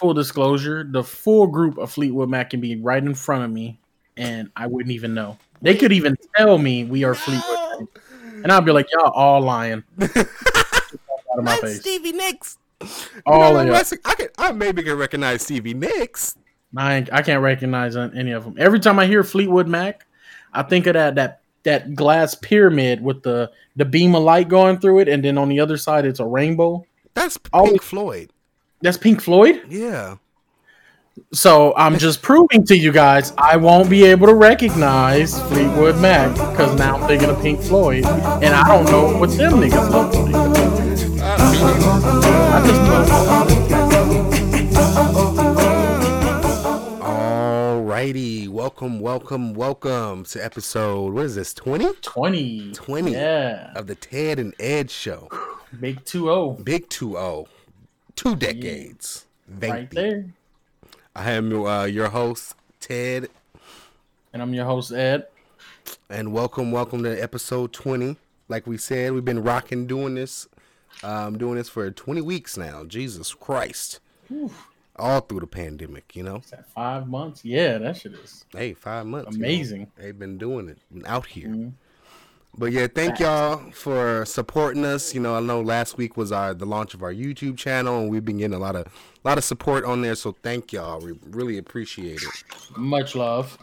full disclosure, the full group of Fleetwood Mac can be right in front of me, and I wouldn't even know. They could even tell me we are Fleetwood, Mac, and I'd be like, y'all all lying. out of my face. Stevie Nicks. You All know of what, y'all. I can, I maybe can recognize Stevie Nicks. I, I can't recognize any of them. Every time I hear Fleetwood Mac, I think of that that that glass pyramid with the the beam of light going through it, and then on the other side it's a rainbow. That's Pink Oh. Floyd. That's Pink Floyd. Yeah. So I'm just proving to you guys I won't be able to recognize Fleetwood Mac because now I'm thinking of Pink Floyd, and I don't know what them niggas look like. I just know. Alrighty. Welcome, welcome, welcome to episode, what is this, 20? 20. 20 Yeah. of the Ted and Ed show. Big 2 0 Big 2 0. Two decades. Thank right you. there. I am uh, your host, Ted, And I'm your host, Ed. and welcome, welcome to episode 20. Like we said, we've been rocking doing this, um, doing this for 20 weeks now. Jesus Christ. All through the pandemic, you know? Is that five months? Yeah, that shit is. Hey, five months. you know? Amazing. They've been doing it been out here. Mhm. But yeah, thank y'all for supporting us. You know, I know last week was our the launch of our YouTube channel, and we've been getting a lot of a lot of support on there. So thank y'all. We really appreciate it. Much love.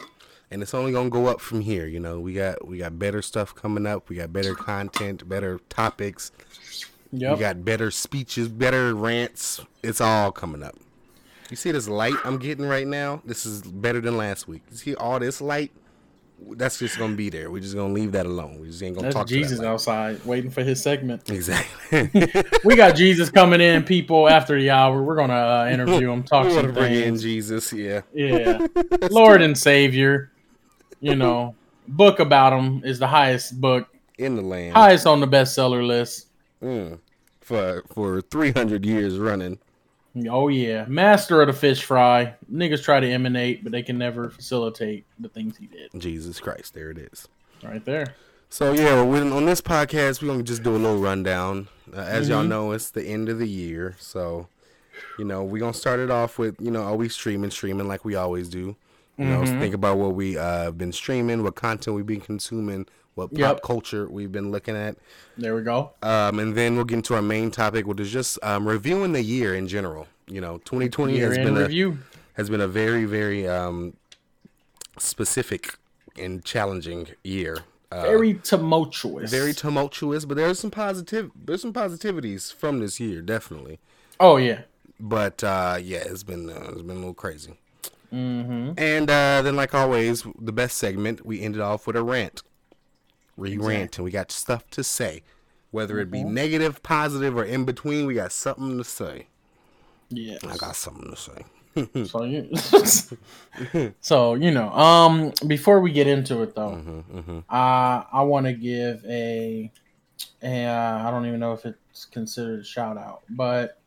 And it's only gonna go up from here. You know, we got we got better stuff coming up. We got better content, better topics. Yep. We got better speeches, better rants. It's all coming up. You see this light I'm getting right now? This is better than last week. You see all this light? That's just gonna be there. We're just gonna leave that alone. We just ain't gonna That's talk Jesus to that light. outside waiting for his segment. Exactly. We got Jesus coming in, people, after the hour. We're going to uh, interview him, talk to bring in. Jesus. Yeah. Yeah. Lord and Savior. You know, book about him is the highest book, In the land. highest on the bestseller list. Mm. For for 300 years running. Oh, yeah. Master of the fish fry. Niggas try to emanate, but they can never facilitate the things he did. Jesus Christ. There it is. Right there. So yeah, on this podcast we're gonna just do a little rundown. Uh, as y'all Mhm. know, it's the end of the year, so you know we're gonna start it off with you know are we streaming, streaming like we always do. You know, Mhm. think about what we uh been streaming, what content we've been consuming, what pop Yep. culture we've been looking at, There we go. um, and then we'll get into our main topic, which is just um, reviewing the year in general. You know, 2020 Year has been a review. has been a very very um specific and challenging year. Uh, Very tumultuous. very tumultuous, but there's some positive there's some positivities from this year, definitely. oh, yeah. But uh, yeah, it's been uh, it's been a little crazy. Mm-hmm. And uh, then, like always, the best segment we ended off with a rant. We Exactly. rant and we got stuff to say, whether it be Mhm. negative, positive, or in between. We got something to say. Yeah. I got something to say. So you, so you know, um, before we get into it though, hmm hmm uh, I want to give a, a uh, I don't even know if it's considered a shout out, but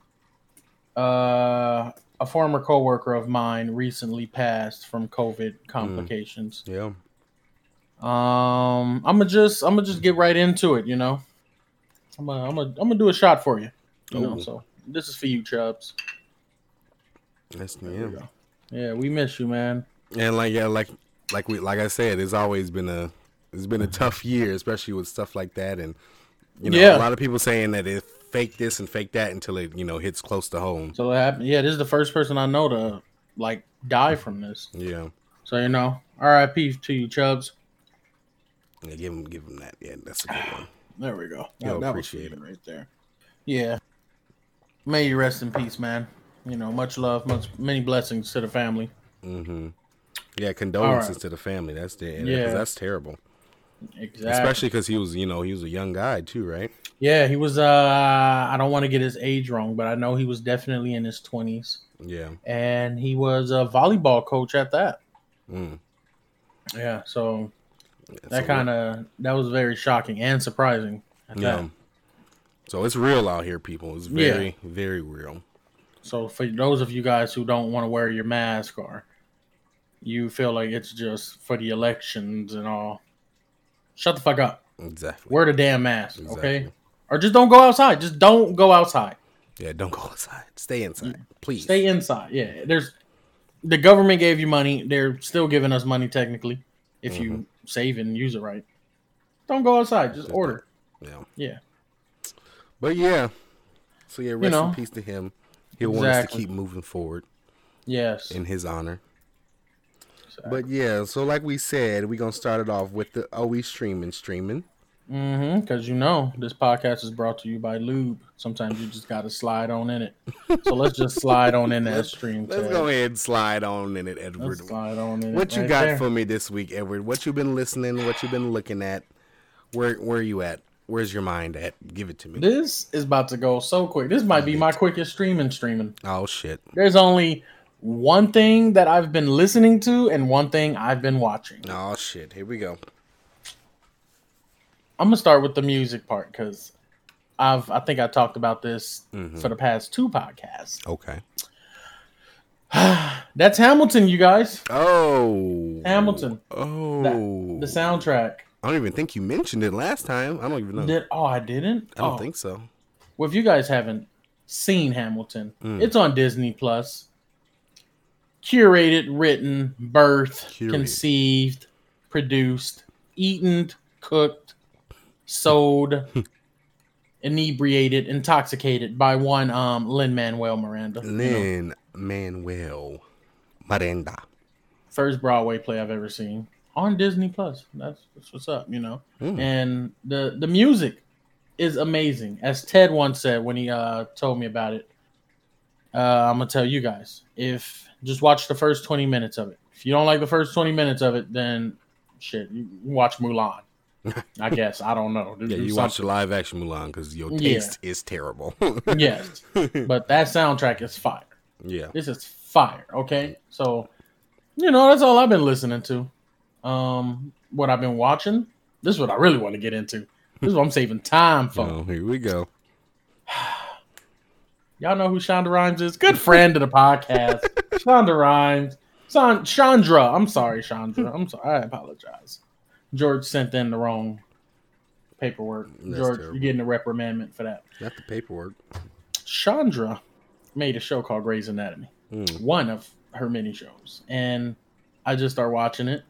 uh, a former coworker of mine recently passed from COVID complications. Yeah. Um, I'm gonna just I'm gonna just get right into it. You know, I'm gonna I'm gonna I'm gonna do a shot for you. You know, so this is for you, Chubs. That's There yeah. we. Yeah, we miss you, man. And like yeah, like like we like I said, it's always been a it's been a tough year, especially with stuff like that, and you know Yeah. a lot of people saying that it fake this and fake that until it you know hits close to home. So that happened. Yeah, this is the first person I know to like die from this. Yeah, So you know, R.I.P. to you, Chubbs. Yeah give him give him that. Yeah, that's a good one. There we go. You'll was appreciate it. right there. Yeah. May you rest in peace, man. You know, much love, much many blessings to the family. Mm-hmm. Yeah, condolences Alright. to the family. That's the yeah, Yeah. that's terrible. Exactly. Especially because he was you know he was a young guy too, right? yeah, he was. uh I don't want to get his age wrong, but I know he was definitely in his twenties, Yeah. and he was a volleyball coach at that. Mm. Yeah, so That's that kind of that was very shocking and surprising. Yeah. that. So it's real out here, people. It's Yeah. very very real. So for those of you guys who don't want to wear your mask or you feel like it's just for the elections and all, shut the fuck up. Exactly. Wear the damn mask, okay? Or just don't go outside. Just don't go outside. Yeah, don't go outside. Stay inside, please. Stay inside. Yeah, there's the government gave you money. They're still giving us money technically if Mm-hmm. you save and use it right. Don't go outside. Just order. Yeah. Yeah. But yeah. So yeah, rest know. in peace to him. He'll want us to keep moving forward Yes. in his honor. But yeah, so like we said, we're gonna start it off with the oh we streaming, streaming. Mm-hmm. Because you know this podcast is brought to you by Lube. Sometimes you just got to slide on in it. So let's just slide on in that stream. Let's go ahead and slide on in it, Edward. Let's slide on in What you right got there. for me this week, Edward? What you been listening? What you been looking at? Where where are you at? Where's your mind at? Give it to me. This is about to go so quick. This might be my quickest streaming streaming. Oh shit. There's only one thing that I've been listening to and one thing I've been watching. Oh shit. Here we go. I'm gonna start with the music part because I've I think I talked about this Mm-hmm. for the past two podcasts. Okay. That's Hamilton, you guys. Oh. Hamilton. Oh. The soundtrack. I don't even think you mentioned it last time. I don't even know. Did oh I didn't? I don't Oh. think so. Well, if you guys haven't seen Hamilton, Mm. it's on Disney Plus. Curated, written, birthed, Curated. conceived, produced, eaten, cooked, sold, inebriated, intoxicated by one um Lin Manuel Miranda. you know, Lin Manuel Miranda. first Broadway play I've ever seen on Disney Plus. That's, that's what's up, you know. Mm. And the the music is amazing, as Ted once said when he uh told me about it. Uh, I'm gonna tell you guys if just watch the first 20 minutes of it. If you don't like the first 20 minutes of it, then shit, you watch Mulan. I guess I don't know. Do- Yeah, do you watch the live action Mulan because your Yeah. taste is terrible. yes, but that soundtrack is fire. yeah. This is fire. Okay, so you know that's all I've been listening to. Um, what I've been watching. This is what I really want to get into. This is what I'm saving time for. Oh, here we go. Y'all know who Shonda Rhimes is? Good friend of the podcast. Shonda Rhimes. Son, Chandra. I'm sorry, Chandra. I'm sorry. I apologize. George sent in the wrong paperwork. That's George, terrible. you're getting a reprimandment for that. Not the paperwork. Chandra made a show called Grey's Anatomy, Mm. one of her many shows, and I just started watching it.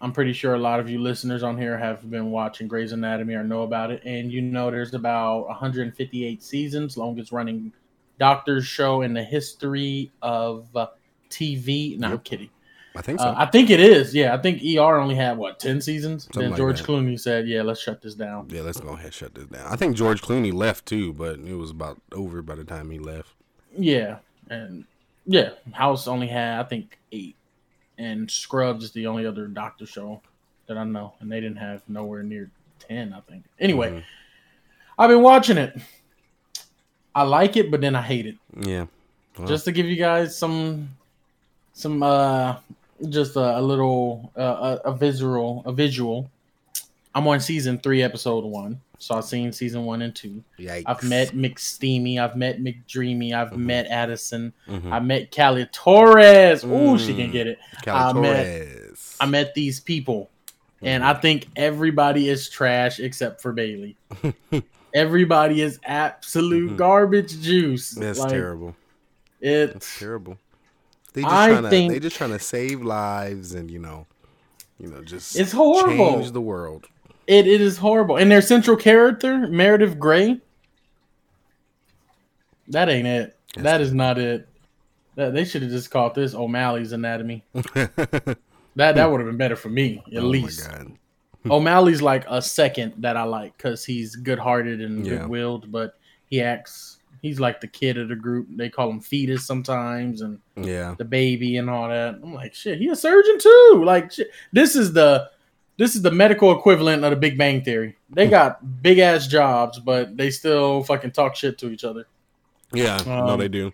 I'm pretty sure a lot of you listeners on here have been watching Grey's Anatomy or know about it, and you know there's about 158 seasons, longest running doctor's show in the history of uh, TV. No, I'm kidding. I think so. Uh, I think it is. Yeah, I think ER only had what 10 seasons. Something then George that. Clooney said, "Yeah, let's shut this down." yeah, let's go ahead and shut this down. I think George Clooney left too, but it was about over by the time he left. Yeah, and yeah, House only had I think eight, and Scrubs is the only other Doctor show that I know, and they didn't have nowhere near ten. I think. Anyway, Mhm. I've been watching it. I like it, but then I hate it. Yeah. Well, Just to give you guys some, some uh, just a, a little uh, a, a visual a visual. I'm on season three, episode one, so I've seen season one and two. yikes. I've met McSteamy, I've met McDreamy, I've Mhm. met Addison, Mhm. I met Callie Torres. Ooh, she Mm. can get it. Callie I met- Torres. I met these people, and Mm-hmm. I think everybody is trash except for Bailey. everybody is absolute Mhm. garbage juice. That's Like, terrible. That's It's terrible. They just I trying to think- they just trying to save lives and you know, you know, just It's horrible. change the world. it, it is horrible. And their central character, Meredith Grey, that ain't it. That is not it. That, they should have just called this O'Malley's Anatomy. That that would have been better for me, at oh least. my god. O'Malley's like a second that I like because he's good hearted and Yeah. good willed, but he acts he's like the kid of the group. They call him fetus sometimes and Yeah. the baby and all that. I'm like, shit, he a surgeon too. Like shit. This is the this is the medical equivalent of the Big Bang Theory. They got big ass jobs, but they still fucking talk shit to each other. Yeah, no, Um, they do.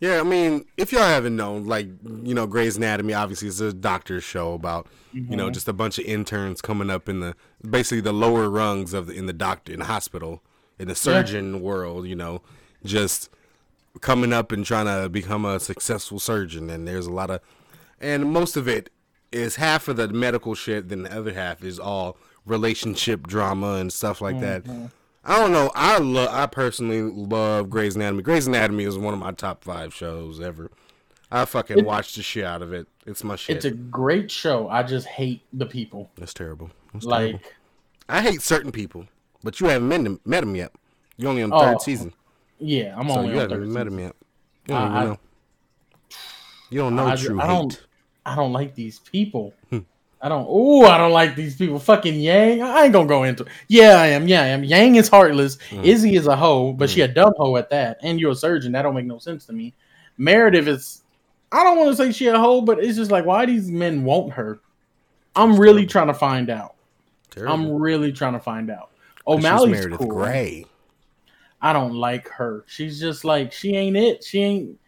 Yeah, I mean, if y'all haven't known, like, you know, Grey's Anatomy obviously is a doctor's show about, you know, Mhm. just a bunch of interns coming up in the basically the lower rungs of the in the doctor in the hospital in the surgeon world, you know, just coming up and trying to become a successful surgeon. And there's a lot of, and most of it is half of the medical shit, then the other half is all relationship drama and stuff like that. Mm-hmm. I don't know. I love. I personally love Grey's Anatomy. Grey's Anatomy is one of my top five shows ever. I fucking It- watch the shit out of it. It's my shit. It's a great show. I just hate the people. That's terrible. That's terrible. Like, I hate certain people, but you haven't met them, met them yet. You're only on the Oh, third season, yeah, I'm so only you on haven't met him yet. You don't I- know. You don't know I, true I hate. don't. I don't like these people. Hmm. I don't. Oh, I don't like these people. Fucking Yang. I ain't gonna go into. Yeah, I am. Yeah, I am. Yang is heartless. Mm. Izzie is a hoe, but she a dumb hoe at that. And you're a surgeon. That don't make no sense to me. Meredith is. I don't want to say she a hoe, but it's just like why these men want her. I'm really trying to find out. Terrible. I'm really trying to find out. O'Malley's Meredith cool. Grey. I don't like her. She's just like she ain't it. She ain't.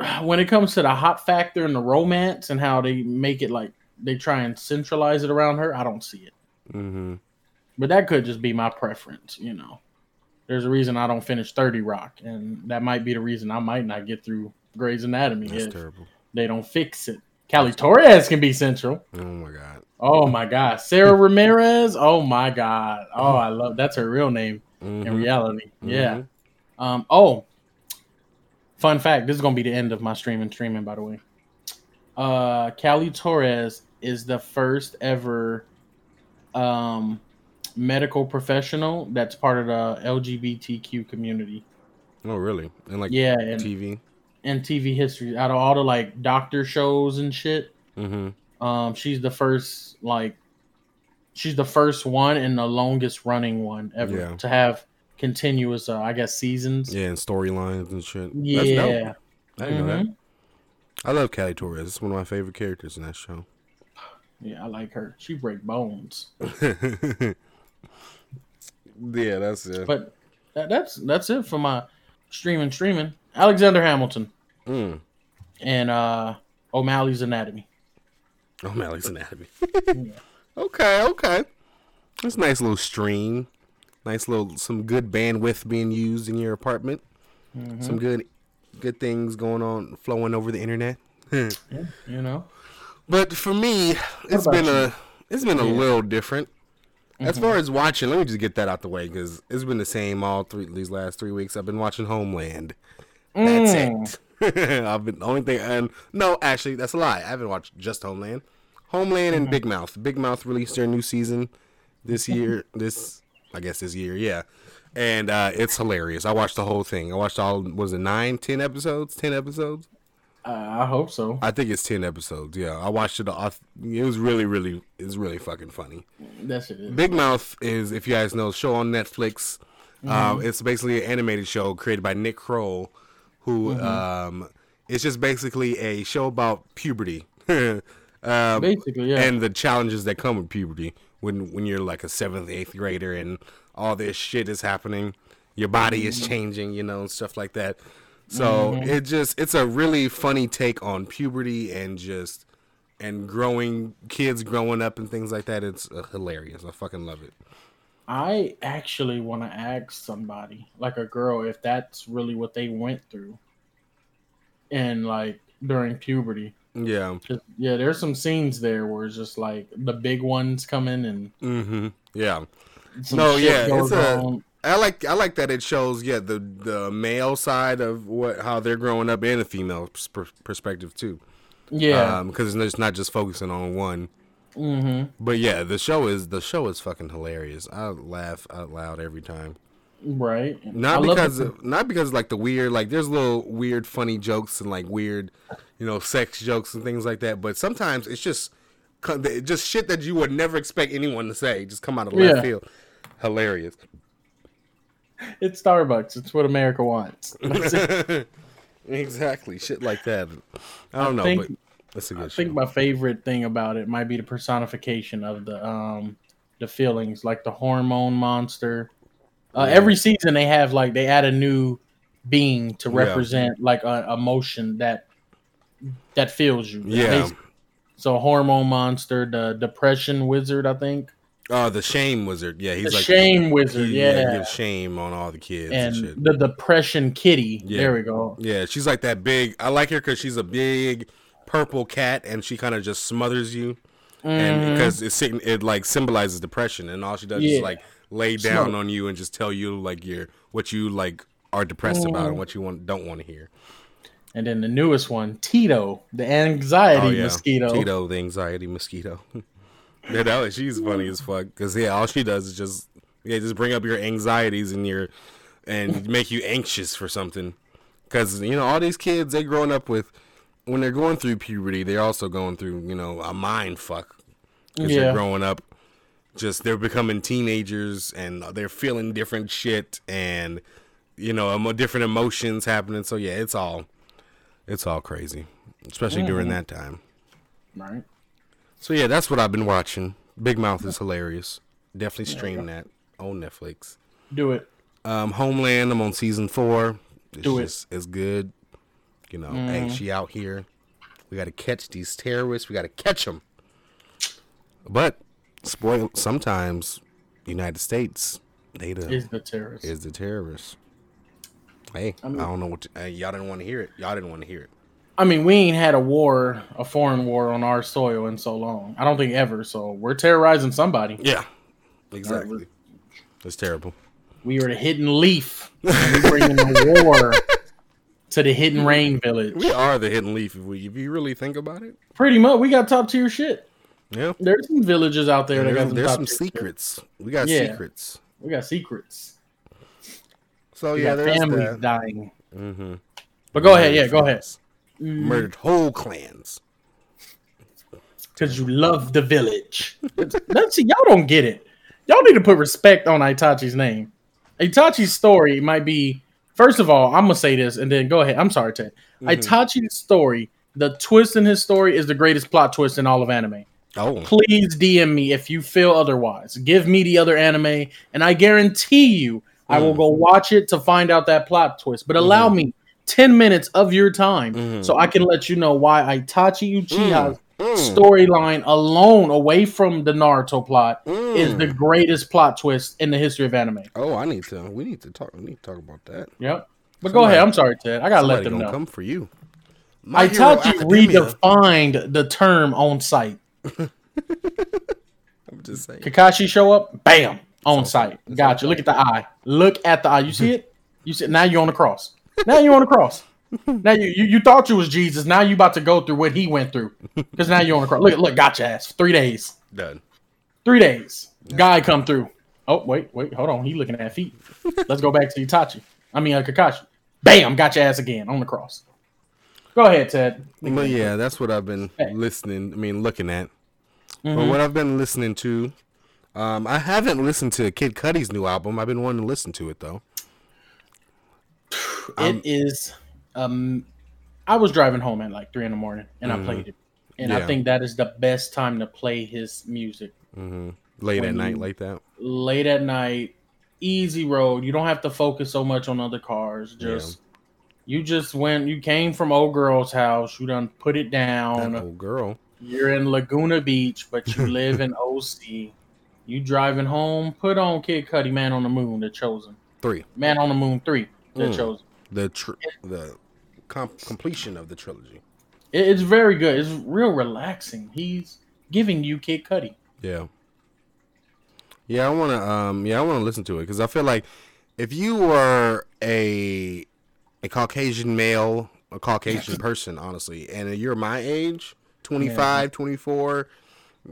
When it comes to the hot factor and the romance and how they make it like they try and centralize it around her, I don't see it. Mm-hmm. But that could just be my preference, you know. There's a reason I don't finish 30 Rock, and that might be the reason I might not get through Grey's Anatomy That's if terrible. they don't fix it. Callie Torres can be central. Oh my god. Oh my God. Sara Ramirez. Oh my God. Oh, I love that's her real name in Mhm. reality. Yeah. Mhm. Um. Oh, fun fact. This is gonna be the end of my streaming. Streaming, by the way. Uh, Callie Torres is the first ever um medical professional that's part of the LGBTQ community. Oh really? And like Yeah, and TV. and TV history out of all the like doctor shows and shit. Mm-hmm. Um, she's the first like she's the first one and the longest running one ever Yeah. to have continuous, uh, I guess, seasons. Yeah, and storylines and shit. Yeah. I didn't know that. Mhm. I love Callie Torres. It's one of my favorite characters in that show. Yeah, I like her. She break bones. yeah, that's it. But that, that's that's it for my streaming streaming. Alexander Hamilton Mm. and uh O'Malley's Anatomy. O'Malley's Anatomy. okay, okay. That's a nice little stream. Nice little some good bandwidth being used in your apartment. Mm-hmm. Some good good things going on flowing over the internet. Yeah, you know. But for me, it's been you? a it's been a Yeah. Mm-hmm. little different. As far as watching, let me just get that out the way because it's been the same all three these last three weeks. I've been watching Homeland. That's Mm. it. I've been the only thing, and no, actually, that's a lie. I haven't watched just Homeland. Homeland Mm-hmm. and Big Mouth. Big Mouth released their new season this year. this, I guess, this year, yeah. And uh, it's hilarious. I watched the whole thing. I watched all. Was it nine, ten episodes? Ten episodes? Uh, I hope so. I think it's ten episodes. Yeah, I watched it. all- It was really, really, it's really fucking funny. That shit is. Big Mouth is, if you guys know, a show on Netflix. Mm-hmm. Um, it's basically an animated show created by Nick Kroll, who Mm-hmm. um, it's just basically a show about puberty. um, Basically, yeah. and the challenges that come with puberty when when you're like a seventh, eighth grader and all this shit is happening. Your body is Mm-hmm. changing, you know, and stuff like that. So it just it's a really funny take on puberty and just and growing kids growing up and things like that. It's uh, hilarious. I fucking love it. I actually want to ask somebody, like a girl, if that's really what they went through, and like during puberty. Yeah. Yeah, there's some scenes there where it's just like the big ones come in and Mm-hmm. Yeah. No, yeah, it's a-. I like I like that it shows yeah the the male side of what how they're growing up and the female pers- perspective too. Yeah. because it's not just focusing on one. mm-hmm. But yeah, the show is the show is fucking hilarious. I laugh out loud every time. Right. Not love because of, not because like the weird like there's little weird funny jokes and like weird, you know, sex jokes and things like that. But sometimes it's just just shit that you would never expect anyone to say just come out of left Yeah. field. Hilarious. it's Starbucks. It's what America wants. Exactly, shit like that. I don't know, think- but that's a good I show. think my favorite thing about it might be the personification of the um the feelings, like the hormone monster. Uh, Yeah. Every season they have like they add a new being to Yeah. represent like a emotion that that feels you. Yeah. Basi- So hormone monster, the depression wizard, I think, Oh, the shame wizard. Yeah, he's the like shame wizard, he, yeah, gives shame on all the kids and, and shit. the depression kitty. Yeah. There we go. Yeah, she's like that big. I like her because she's a big purple cat, and she kind of just smothers you, and Mhm. because it it like symbolizes depression, and all she does Yeah. is like lay down Smoke. on you and just tell you like your what you like are depressed about Mm. and what you want don't want to hear. And then the newest one, Tito, the anxiety Oh yeah, mosquito. Tito, the anxiety mosquito. yeah, that was, she's funny as fuck because yeah, all she does is just yeah, just bring up your anxieties and your and make you anxious for something. Because you know all these kids they growing up with when they're going through puberty, they're also going through you know a mind fuck. Because Yeah. they're growing up, just they're becoming teenagers and they're feeling different shit and you know different emotions happening. So yeah, it's all it's all crazy, especially during that time. Right. So yeah, that's what I've been watching. Big Mouth is hilarious. Definitely stream that on Netflix. Do it. Um, Homeland, I'm on season four. It's Do it. just as good. You know, hey, she out here. We got to catch these terrorists. We got to catch them. But spoil. Sometimes United States, they the Is the terrorist. is the terrorists. Hey, I, mean- don't know what to, y'all didn't want to hear it. Y'all didn't want to hear it. I mean, we ain't had a war, a foreign war on our soil in so long. I don't think ever. So we're terrorizing somebody. Yeah, exactly. That's terrible. We are the hidden leaf. And we bringing the war to the hidden rain village. We are the hidden leaf if we if you really think about it. Pretty much, we got top tier shit. Yeah. There's some villages out there that got There's, some, there's some secrets. We got Yeah. secrets. We got secrets. So We yeah, there's families that. dying. Mm-hmm. But go ahead, yeah, go ahead. Murdered whole clans. Because you love the village. Let's see, y'all don't get it. Y'all need to put respect on Itachi's name. Itachi's story might be, first of all, I'm gonna say this, and then go ahead. I'm sorry, Ted. Mm-hmm. Itachi's story, the twist in his story is the greatest plot twist in all of anime. Oh, Please DM me if you feel otherwise. Give me the other anime, and I guarantee you, I will Mm. go watch it to find out that plot twist. But allow Mm-hmm. me 10 minutes of your time Mhm. so I can let you know why Itachi Uchiha's Mm. storyline alone, away from the Naruto plot, Mm. is the greatest plot twist in the history of anime. oh, I need to. We need to talk. We need to talk about that. Yep. But go ahead. I'm sorry, Ted. I gotta let them know. come for you. My Itachi redefined the term on site. I'm just saying. Kakashi show up, bam, on site. Gotcha. Look at the eye. Look at the eye. You see it? You see now you're on the cross. Now you're on the cross. Now you, you you thought you was Jesus. Now you about to go through what he went through. Because now you're on the cross. Look, look, gotcha ass. Three days. Done. Three days. Guy come through. Oh, wait, wait, hold on. He looking at feet. Let's go back to Itachi. I mean uh, Kakashi. Bam, got your ass again on the cross. Go ahead, Ted. But yeah, that's what I've been Hey. listening. I mean, looking at. But Mhm. what I've been listening to, um, I haven't listened to Kid Cudi's new album. I've been wanting to listen to it though. It is um I was driving home at like three in the morning and I played it. And I think that is the best time to play his music. hmm Late at night you- like that. Late at night, easy road. You don't have to focus so much on other cars. Yeah. You just went you came from old girl's house, you done put it down. That old girl. You're in Laguna Beach, but you live in OC. You driving home, put on Kid Cudi, Man on the Moon, The Chosen. Three. Man on the Moon 3, The Mm. Chosen. The tr- the com- completion of the trilogy. It- It's very good. It's real relaxing. He's giving you Kid Cudi. Yeah. Yeah, I want to um yeah, I want to listen to it cuz I feel like if you were a a Caucasian male, a Caucasian person, honestly, and you're my age, 25, 24,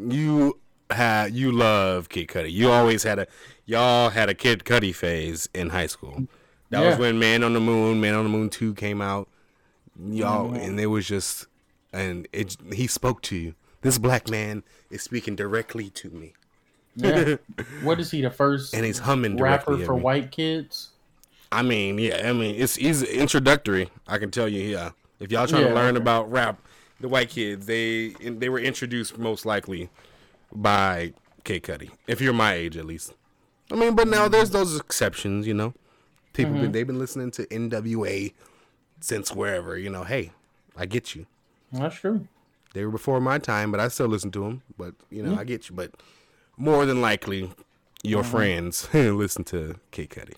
you had you love Kid Cudi. You always had a y'all had a Kid Cudi phase in high school. That was when Man on the Moon, Man on the Moon 2 came out. Y'all and it was just and it he spoke to you. This black man is speaking directly to me. Yeah. what is he? The first and he's humming rapper for white kids? I mean, yeah, I mean, it's easy introductory. I can tell you, yeah. If y'all trying Yeah, to learn okay. about rap, the white kids they they were introduced most likely by Kid Cudi. If you're my age, at least. I mean, but now there's those exceptions, you know. People Mm-hmm. been, they've been listening to NWA since wherever, you know. Hey, I get you. That's true. They were before my time, but I still listen to them. But you know, Yeah. I get you. But more than likely, your Uh-huh. friends listen to Kid Cudi.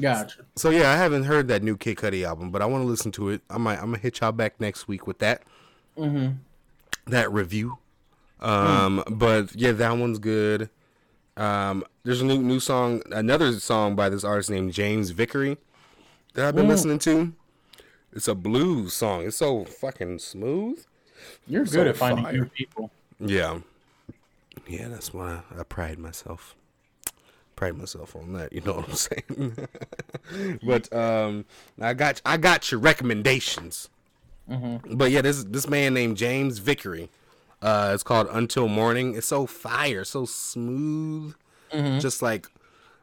Gotcha. So yeah, I haven't heard that new Kid Cudi album, but I want to listen to it. I might I'm gonna hit y'all back next week with that Mm-hmm. that review. Um, but yeah, that one's good. Um, there's a new new song, another song by this artist named James Vickery that I've been Mm. listening to. It's a blues song. It's so fucking smooth. You're So good at finding fire. new people. Yeah, yeah. That's why I pride myself. Pride myself on that. You know what I'm saying? but um, I got I got your recommendations. But yeah, this this man named James Vickery. Uh, it's called Until Morning. It's so fire, so smooth, just like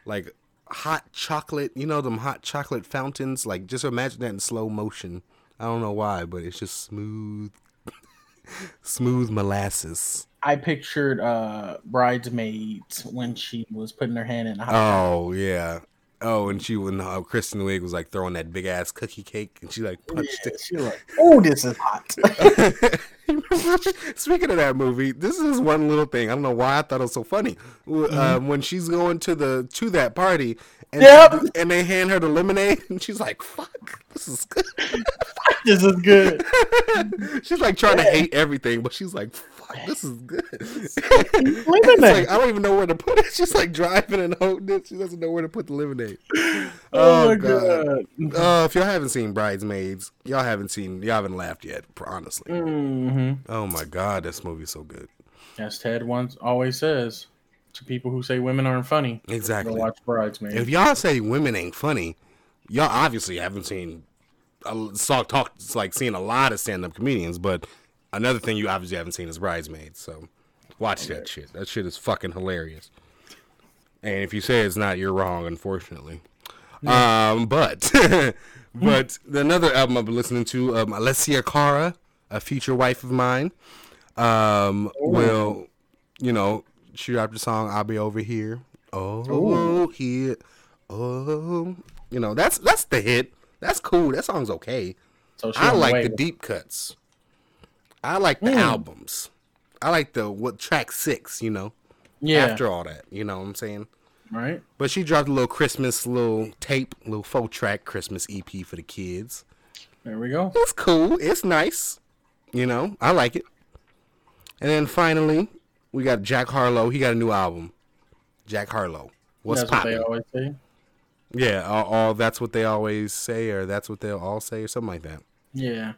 like hot chocolate. You know them hot chocolate fountains. Like just imagine that in slow motion. I don't know why, but it's just smooth, smooth molasses. I pictured uh bridesmaids when she was putting her hand in the hot Oh yeah. Oh, and she when uh, Kristen Wiig was like throwing that big ass cookie cake, and she like punched Yeah, it. she was like, "Oh, this is hot." Speaking of that movie, this is one little thing. I don't know why I thought it was so funny. Mm-hmm. Um, when she's going to the to that party, and Yep. and they hand her the lemonade, and she's like, "Fuck, this is good." this is good. she's like trying to hate everything, but she's like, "Fuck, this is good." Lemonade. like I don't even know where to put it. She's like driving and holding it. She doesn't know where to put the lemonade. oh my god. Uh, if y'all haven't seen Bridesmaids, y'all haven't seen, y'all haven't laughed yet. Honestly. hmm Oh my god, this movie's so good. As Ted once always says to people who say women aren't funny, Exactly. watch Bridesmaids. If y'all say women ain't funny, y'all obviously haven't seen, uh, saw talk it's like seen a lot of stand up comedians. But another thing you obviously haven't seen is Bridesmaids. So watch that shit. That shit is fucking hilarious. And if you say it's not, you're wrong. Unfortunately. Um, but but another album I've been listening to, um, Alessia Cara, a future wife of mine, um, will you know shoot out the song "I'll Be Over Here." Oh, here, oh, you know that's that's the hit. That's cool. That song's okay. so I like the deep cuts. I like the mm. albums. I like the what track six. You know, yeah, after all that, you know what I'm saying. right. But she dropped a little Christmas little tape, little faux track Christmas EP for the kids. There we go. It's cool. It's nice. You know, I like it. And then finally, we got Jack Harlow. He got a new album. Jack Harlow. What's That's what they poppin'? always say. Yeah, all, all that's what they always say, or that's what they'll all say, or something like that. Yeah.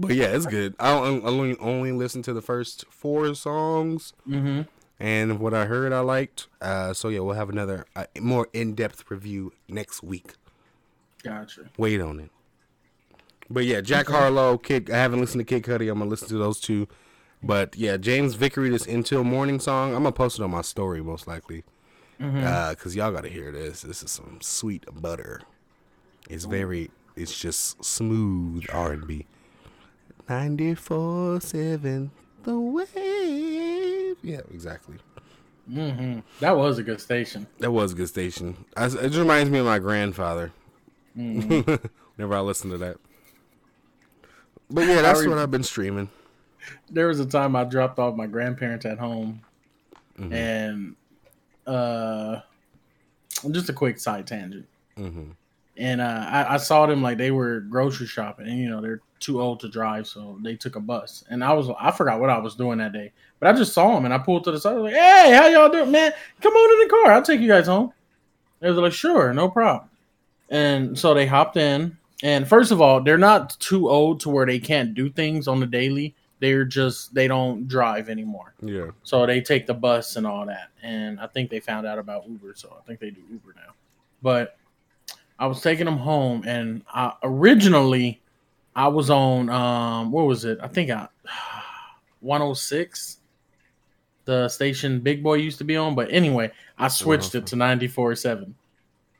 But yeah, it's good. I only only listened to the first four songs, Mm-hmm. and what I heard I liked. Uh, so yeah, we'll have another uh, more in depth review next week. Gotcha. Wait on it. But yeah, Jack Harlow, Kid. I haven't listened to Kid Cudi. I'm gonna listen to those two. But yeah, James Vickery, this Until Morning song. I'm gonna post it on my story most likely. Uh, cause y'all gotta hear this. This is some sweet butter. It's very. It's just smooth R and B. Ninety four seven. The wave. Yeah, exactly. Mm-hmm. That was a good station. That was a good station. I, it just reminds me of my grandfather. Whenever I listen to that. But yeah, that's re- what I've been streaming. There was a time I dropped off my grandparents at home, Mm-hmm. and uh, just a quick side tangent. hmm and uh, I, I saw them like they were grocery shopping, and you know they're too old to drive, so they took a bus. And I was I forgot what I was doing that day, but I just saw them and I pulled to the side. I was like, "Hey, how y'all doing, man? Come on in the car. I'll take you guys home." They was like, "Sure, no problem." And so they hopped in. And first of all, they're not too old to where they can't do things on the daily. They're just they don't drive anymore, Yeah. so they take the bus and all that. And I think they found out about Uber, so I think they do Uber now. But I was taking them home, and I, originally I was on um what was it? I think I 106, the station Big Boy used to be on. But anyway, I switched it to 94.7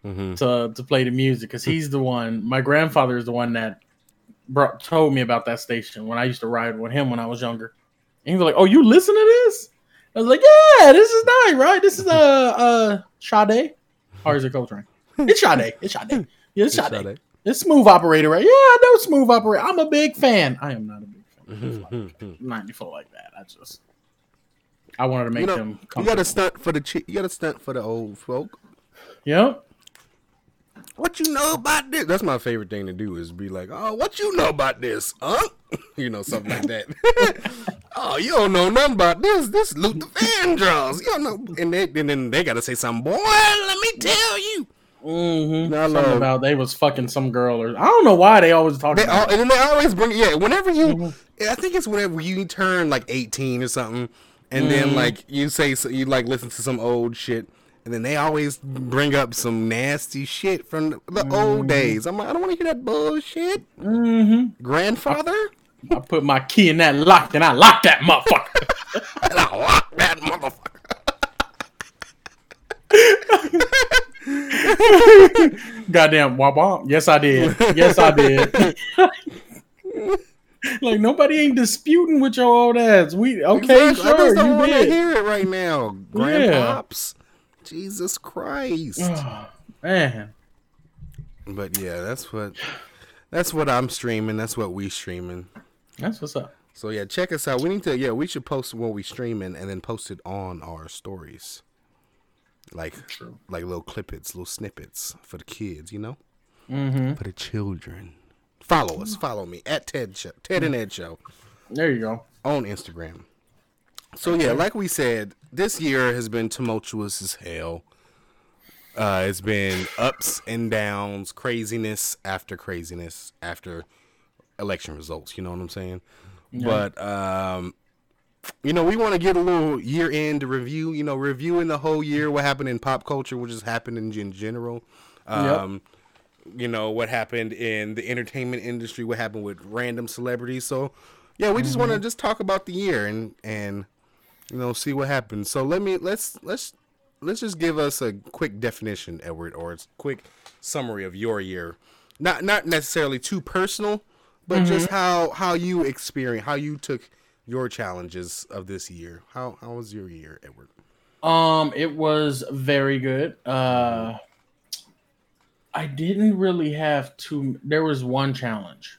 hmm to to play the music because he's the one. My grandfather is the one that brought told me about that station when I used to ride with him when I was younger. And he was like, "Oh, you listen to this?" I was like, "Yeah, this is nice, right? This is uh uh Sade, or is it Coltrane? It's Sade. It's Sade. Yeah, it's Sade. It's smooth operator, right? Yeah, I know smooth operator. I'm a big fan. I am not a big fan. of 94 like that. I just I wanted to make You know, them. you got a stunt for the chi- you got a stunt for the old folk. Yep. What you know about this? That's my favorite thing to do is be like, oh, what you know about this, huh? you know, something like that. oh, you don't know nothing about this. This Luther Vandross. You don't know. And, they, and then they got to say something. Boy, let me tell you. Mm-hmm. No, Something no. about they was fucking some girl or I don't know why they always talk They about. all, and then they always bring yeah. Whenever you, Mm-hmm. I think it's whenever you turn like eighteen or something, and then Mm-hmm. like you say so you like listen to some old shit, and then they always bring up some nasty shit from the, the old days. I'm like, I don't want to hear that bullshit. mm-hmm. Grandfather, I put my key in that lock and I locked that motherfucker. and I lock that motherfucker. Goddamn womp womp. Yes, I did. Yes, I did. like nobody ain't disputing with your old ass. We okay, Exactly. I sure, just don't you want to hear it right now, grandpops. Jesus Christ. Man, But yeah, that's what that's what I'm streaming. That's what we streaming. that's what's up. So yeah, check us out. We need to yeah, we should post what we streaming and then post it on our stories. Like True. like little clippets, little snippets for the kids, you know? Mm-hmm. For the children. Follow us, follow me at Ted Show, Ted and Ed Show There you go. on Instagram. So yeah, like we said, this year has been tumultuous as hell. Uh, it's been ups and downs, craziness after craziness after election results. You know what I'm saying? But um, you know, we want to get a little year end review. You know, reviewing the whole year, what happened in pop culture, what just happened in, in general. Um, You know what happened in the entertainment industry, what happened with random celebrities. So, yeah, we just want to just talk about the year and and you know see what happens. So let me let's let's let's just give us a quick definition, Edward, or a quick summary of your year. Not not necessarily too personal, but just how how you experience how you took your challenges of this year. How how was your year, Edward? Um, it was very good. Uh, I didn't really have too. There was one challenge,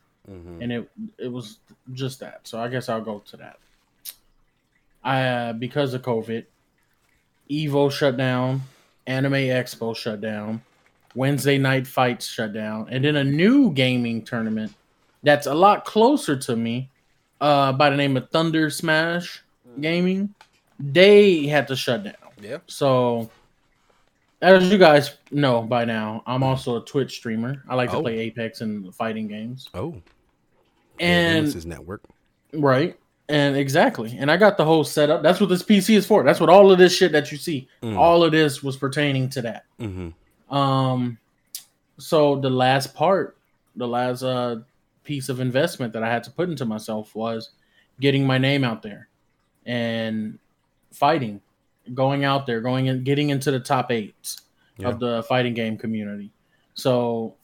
and it it was just that. So I guess I'll go to that. I uh, because of COVID, Evo shut down, Anime Expo shut down, Wednesday night fights shut down, and then a new gaming tournament that's a lot closer to me, uh, by the name of Thunder Smash Gaming. They had to shut down. Yeah. So, as you guys know by now, I'm also a Twitch streamer. I like to Oh. play Apex and fighting games. Oh, And Nemesis Network. right, and exactly. And I got the whole setup. That's what this PC is for. That's what all of this shit that you see, Mm. all of this was pertaining to that. Mm-hmm. Um, so the last part, the last uh piece of investment that I had to put into myself was getting my name out there and fighting, going out there, going and getting into the top eight Yeah. of the fighting game community. So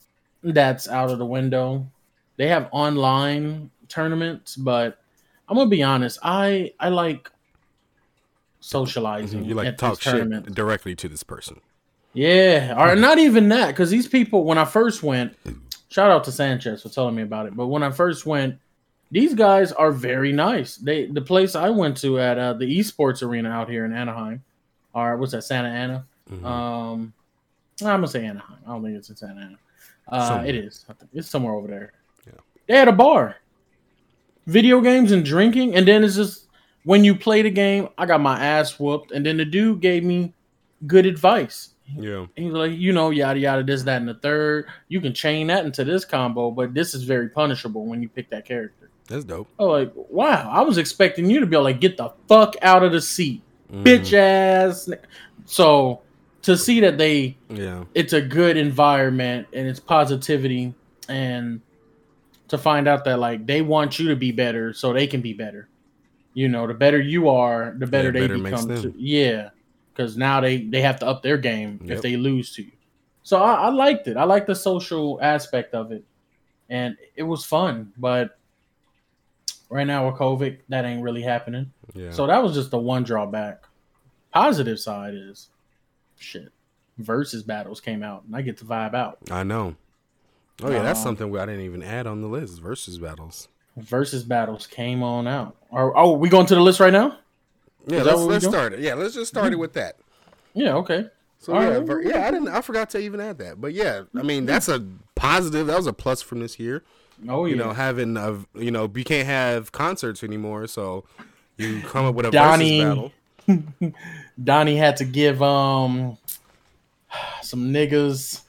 that's out of the window. They have online tournaments, but I'm gonna be honest. I I like socializing. Mm-hmm. You like talk shit directly to this person. Yeah, or not even that, because these people, when I first went, shout out to Sanchez for telling me about it. But when I first went, these guys are very nice. They the place I went to at uh, the esports arena out here in Anaheim, or what's that, Santa Ana? Mhm. Um, I'm gonna say Anaheim. I don't think it's in Santa Ana. Uh, it is. It's somewhere over there. Yeah. They had a bar, video games and drinking, and then it's just when you play the game, I got my ass whooped, and then the dude gave me good advice. Yeah. He's like, you know, yada yada, this, that, and the third. You can chain that into this combo, but this is very punishable when you pick that character. That's dope. Oh, like, wow, I was expecting you to be able like, get the fuck out of the seat, Mhm. bitch ass. So to see that they, Yeah. it's a good environment and it's positivity, and to find out that like they want you to be better so they can be better. You know, the better you are, the better Yeah, they better become. To, yeah, because now they they have to up their game Yep. if they lose to you. So I, I liked it. I liked the social aspect of it, and it was fun. But right now with COVID, that ain't really happening. Yeah. So that was just the one drawback. Positive side is shit. Verzuz battles came out, and I get to vibe out. I know. Oh yeah, that's Um, something I didn't even add on the list. Verzuz battles. Verzuz battles came on out. Or, oh, we going to the list right now? Yeah, let's let's start it. Yeah, let's just start it with that. Yeah, okay. So All yeah, right. ver- yeah, I didn't. I forgot to even add that. But yeah, I mean that's a positive. That was a plus from this year. Oh yeah. You know, having a you know you can't have concerts anymore, so You come up with a Donnie- Verzuz battle. Donnie had to give um some niggas,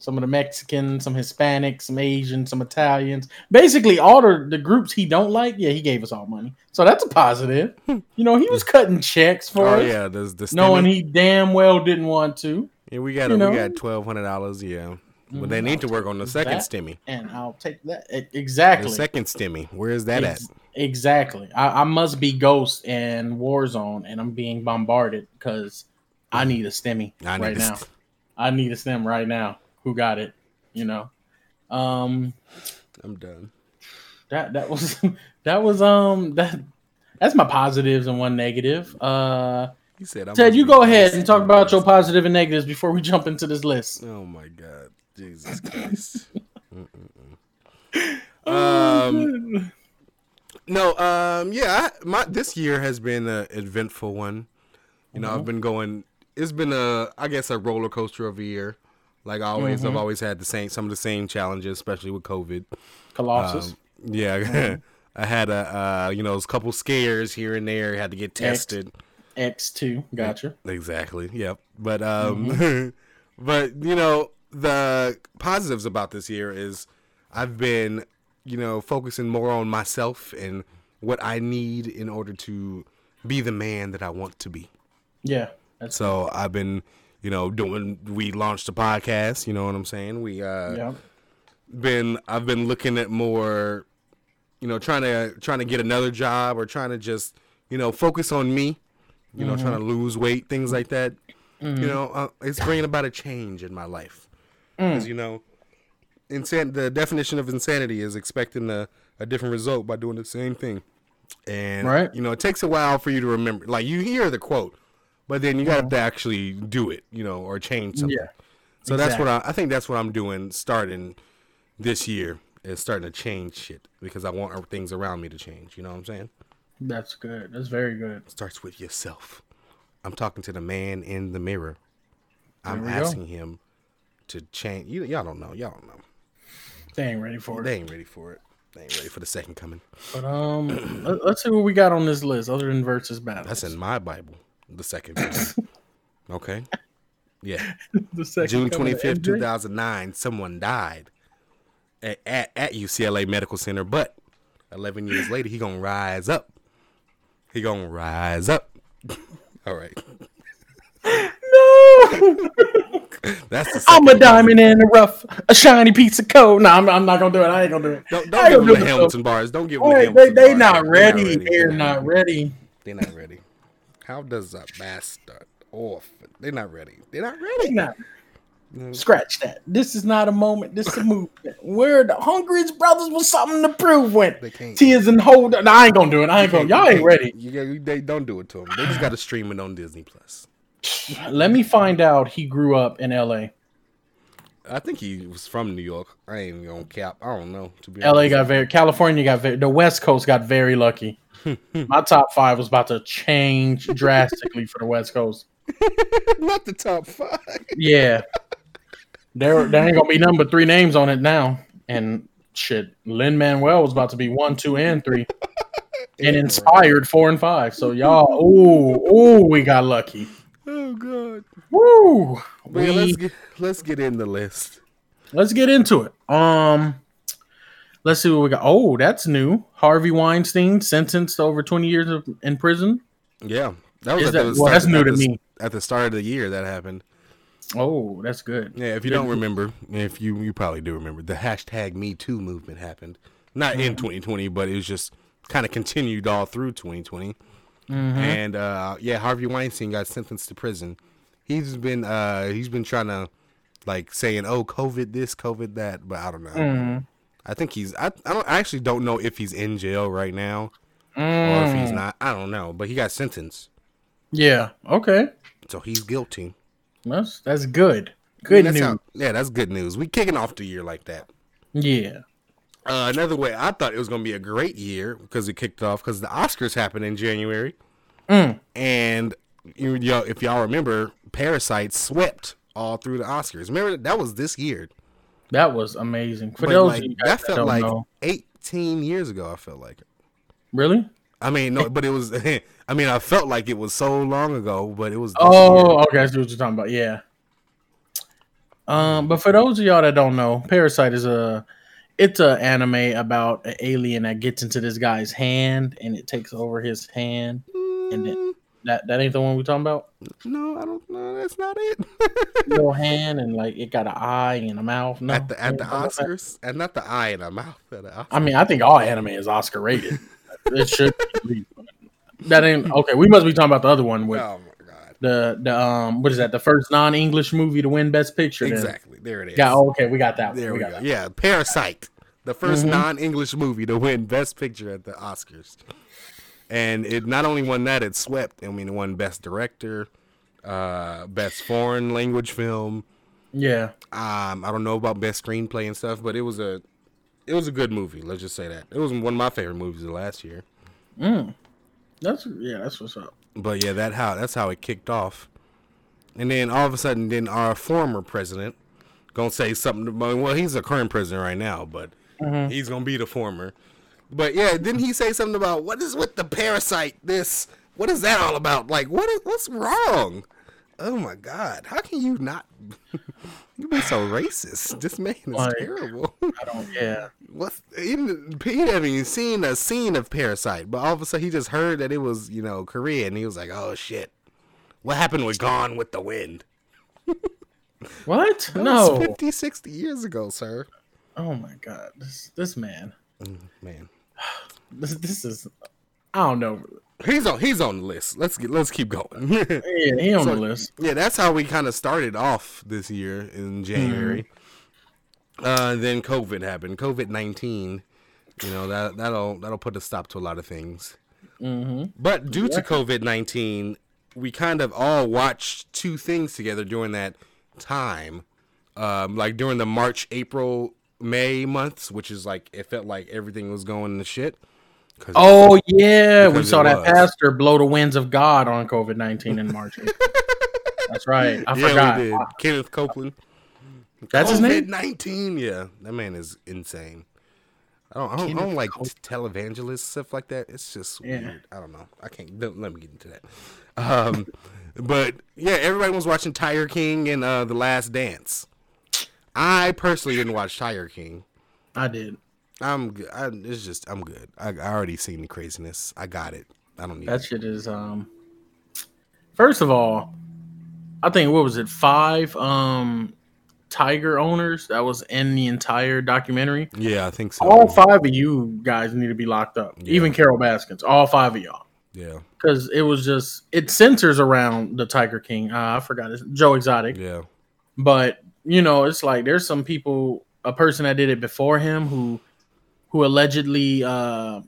some of the Mexicans, some Hispanics, some Asians, some Italians. Basically, all the, the groups he don't like, yeah, he gave us all money. So that's a positive. Hmm. you know, he was cutting checks for us. Oh us, yeah, there's the knowing stemming. he damn well didn't want to. Yeah, we got you we got twelve hundred dollars. Yeah, but they need to work on the mm-hmm. second That- stimmy. And I'll take that E- The exactly. second stimmy. Where is that Ex- at? Exactly. I, I must be Ghost and Warzone, and I'm being bombarded because I mm. need a stimmy I need right to now. st- I need a stem right now. Who got it? You know. Um. I'm done. That that was that was um that that's my positives and one negative. Uh, He said, I'm Ted, you go ahead and talk about your you. positive and negatives before we jump into this list. Oh my god, Jesus Christ. Um, no, um, yeah, I, my this year has been an eventful one. You know, I've been going. It's been a, I guess, a roller coaster of a year. Like always, I've always had the same, some of the same challenges, especially with COVID. Colossus. Um, yeah, I had a, uh, you know, a couple scares here and there. Had to get tested. X two. Gotcha. Exactly. Yep. But um but you know, the positives about this year is I've been, you know, focusing more on myself and what I need in order to be the man that I want to be. Yeah. That's So I've been, you know, doing we launched a podcast, you know what I'm saying? We uh yeah. been I've been looking at more, you know, trying to trying to get another job or trying to just, you know, focus on me, you know, trying to lose weight, things like that. You know, uh, it's bringing about a change in my life. Because you know, insan- the definition of insanity is expecting a, a different result by doing the same thing. And Right. you know, it takes a while for you to remember. Like you hear the quote, but then you got to actually do it, you know, or change something. Yeah. So that's what I, I think that's what I'm doing starting this year is starting to change shit because I want things around me to change. You know what I'm saying? That's good. That's very good. It starts with yourself. I'm talking to the man in the mirror. I'm we go. asking him to change. You, y'all don't know. Y'all don't know. They ain't ready for it. They ain't ready for it. They ain't ready for the second coming. But um, let, us see what we got on this list other than versus battles. That's in my Bible. The second okay. Yeah. the second June coming twenty of fifth, MJ. two thousand nine. Someone died at, at at UCLA Medical Center, but eleven years later, he gonna rise up. He gonna rise up. All right, No, that's the. I'm a diamond in the rough, a shiny piece of coal. No, I'm, I'm not gonna do it. I ain't gonna do it. Don't, don't give them the. Hamilton bars. Don't give them the they Hamilton they bars. not They're ready. They're not ready. They're not ready. How does a bastard orphan? They're not ready. They're not ready. not. Scratch that. This is not a moment. This is a movement. Where the Hungry's brothers was something to prove when They can't. tears and hold. No, I ain't gonna do it. I ain't gonna. Y'all ain't ready. You, you, they don't do it to them. They just got to stream it on Disney Plus. Let me find out. He grew up in L.A. I think he was from New York. I ain't even gonna cap. I don't know. To be LA honest. got very California got very the West Coast got very lucky. My top five was about to change drastically for the West Coast. not the top five. Yeah. There there ain't gonna be number three names on it now. And shit, Lin Manuel was about to be one, two, and three. And inspired four and five. So y'all, ooh, ooh, we got lucky. Oh god. Woo! But yeah, We- let's get let's get in the list. let's get into it. Um, let's see what we got. Oh, that's new. Harvey Weinstein sentenced to over twenty years of, in prison. Yeah, that was at that- the well, that's new at to the- me. At the start of the year, that happened. Oh, that's good. Yeah, if you don't remember, if you you probably do remember, the hashtag Me Too movement happened. Not Mm-hmm. in 2020, but it was just kind of continued all through 2020. Mm-hmm. And uh, yeah, Harvey Weinstein got sentenced to prison. He's been uh, he's been trying to like saying, "Oh, COVID this, COVID that," but I don't know. Mm-hmm. I think he's. I I, don't, I actually don't know if he's in jail right now or if Mm. he's not. I don't know, but he got sentenced, Yeah. Okay. so he's guilty. That's that's good. Good That's news. how- yeah, that's good news. We kicking off the year like that. yeah. Uh, another way I thought it was going to be a great year because it kicked off because the Oscars happened in January, Mm. and you, y'all, if y'all remember, Parasite swept all through the Oscars. Remember that was this year, That was amazing. For but those like of you guys that felt like know, 18 years ago. I felt like really, I mean, no, but it was. I mean, I felt like it was so long ago, but it was. this year. Oh, okay. I see what you're talking about. Yeah. Um, but for those of y'all that don't know, Parasite is a it's an anime about an alien that gets into this guy's hand and it takes over his hand. and then- Mm, That that ain't the one we're talking about. no, I don't. No, that's not it. Little hand and like it got an eye and a mouth. No, at the at the ain't about that. Oscars, and not the eye in the mouth. The I mean, I think all anime is Oscar rated. it should be. That ain't okay. We must be talking about the other one with! The the um what is that? The first non English movie to win Best Picture. then. Exactly. There it is. Oh, okay. We got that. There we, got go. that. Yeah, Parasite, the 1st Mhm. non-English movie to win Best Picture at the Oscars, and it not only won that, it swept. I mean, it won Best Director, uh, Best Foreign Language Film. Yeah. Um, I don't know about Best Screenplay and stuff, but it was a, it was a good movie. Let's just say that it was one of my favorite movies of last year. Mm. That's yeah. That's what's up. But yeah, that how that's how it kicked off, and then all of a sudden, then our former president gonna say something. About, well, he's a current president right now, but Mhm. he's gonna be the former. But yeah, didn't he say something about what is with the parasite? This what is that all about? Like what is what's wrong? Oh my god, how can you not? you be so racist. This man is Like- terrible. I don't. Yeah. What's even? he even seen a scene of Parasite, but all of a sudden he just heard that it was you know Korea, and he was like, "Oh shit, what happened with Gone with the Wind?" What? No. 50, 60 years ago, sir. Oh my god. This this man. Mm, man, This this is. I don't know. He's on he's on the list. Let's get let's keep going. Yeah, he on So- the list. yeah, that's how we kind of started off this year in January. Uh, then COVID happened. COVID nineteen. You know that that'll that'll put a stop to a lot of things. Mm-hmm. But due to COVID 19, we kind of all watched two things together during that time. Um, like during the March, April, May months, which is like, it felt like everything was going to shit. Oh yeah, we saw that was. pastor blow the winds of God on COVID nineteen in March. That's right. I yeah, forgot. we did. Kenneth Copeland. That's his name. 19, yeah. That man is insane. I don't, I don't, I don't like televangelists, stuff like that. It's just Yeah. weird. I don't know. I can't, don't, let me get into that. Um, but yeah, everybody was watching Tiger King and uh, The Last Dance. I personally didn't watch Tiger King. I did. I'm good. I, it's just, I'm good. I, I already seen the craziness. I got it. I don't need That it. shit is um. First of all, I think what was it? Five um, tiger owners that was in the entire documentary. Yeah, I think so. All five of you guys need to be locked up. Yeah. Even Carol Baskins. All five of y'all. Yeah, Because it was just it centers around the Tiger King. Uh, I forgot his Joe Exotic. yeah. but you know it's like there's some people a person that did it before him who who allegedly uh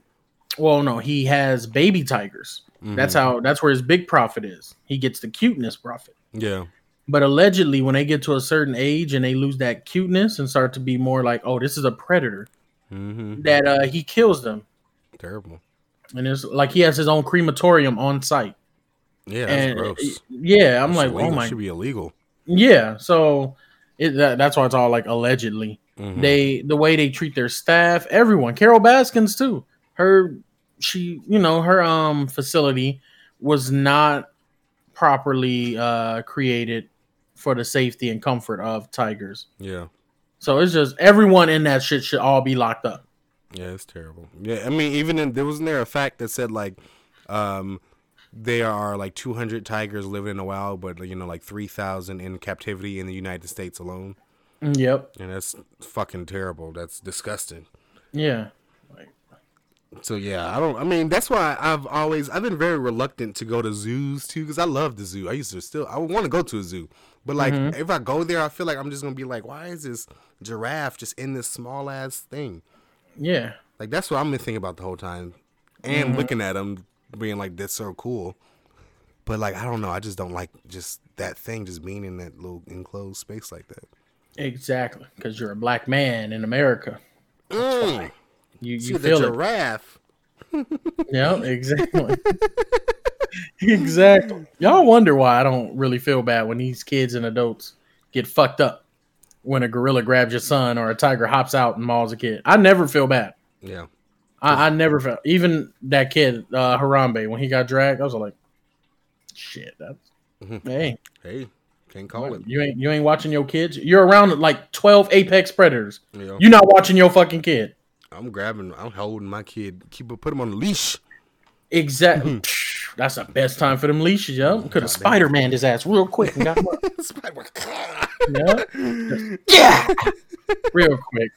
well no he has baby tigers that's Mhm. how that's where his big profit is he gets the cuteness profit Yeah. but allegedly when they get to a certain age and they lose that cuteness and start to be more like oh this is a predator Mm-hmm. that uh he kills them Terrible. and it's like he has his own crematorium on site Yeah, that's and gross. yeah i'm That's like illegal. oh my should be illegal. yeah so it, that, that's why it's all like allegedly Mhm. they the way they treat their staff everyone carol baskins too. Her she you know her um facility was not properly uh created for the safety and comfort of tigers. Yeah, so it's just everyone in that shit should all be locked up. Yeah, it's terrible. Yeah, I mean, even in, there wasn't there a fact that said like, um, there are like 200 tigers living in the wild, but you know, like 3,000 in captivity in the United States alone, yep and that's fucking terrible. That's disgusting. yeah So yeah, I don't. I mean, that's why I've always I've been very reluctant to go to zoos too, because I love the zoo. I used to still I would want to go to a zoo, but like Mhm. if I go there, I feel like I'm just gonna be like, why is this giraffe just in this small ass thing? yeah Like that's what I'm been thinking about the whole time, and Mhm. looking at them being like, "That's so cool," but like I don't know, I just don't like just that thing just being in that little enclosed space like that. Exactly because you're a black man in america Mm, you see you the feel it giraffe. Yeah, exactly. exactly. Y'all wonder why I don't really feel bad when these kids and adults get fucked up when a gorilla grabs your son or a tiger hops out and mauls a kid. I never feel bad. Yeah, I, I never felt even that kid uh, Harambe when he got dragged. I was like, shit. That's Mhm. hey, Hey, can't call it. you ain't you ain't watching your kids. You're around like twelve apex predators. You know, You're not watching your fucking kid. I'm grabbing, I'm holding my kid, keep put him on the leash. Exactly. That's the best time for them leashes, yo. Could have Spider Man his ass real quick and got him up. Yeah. yeah. Real quick.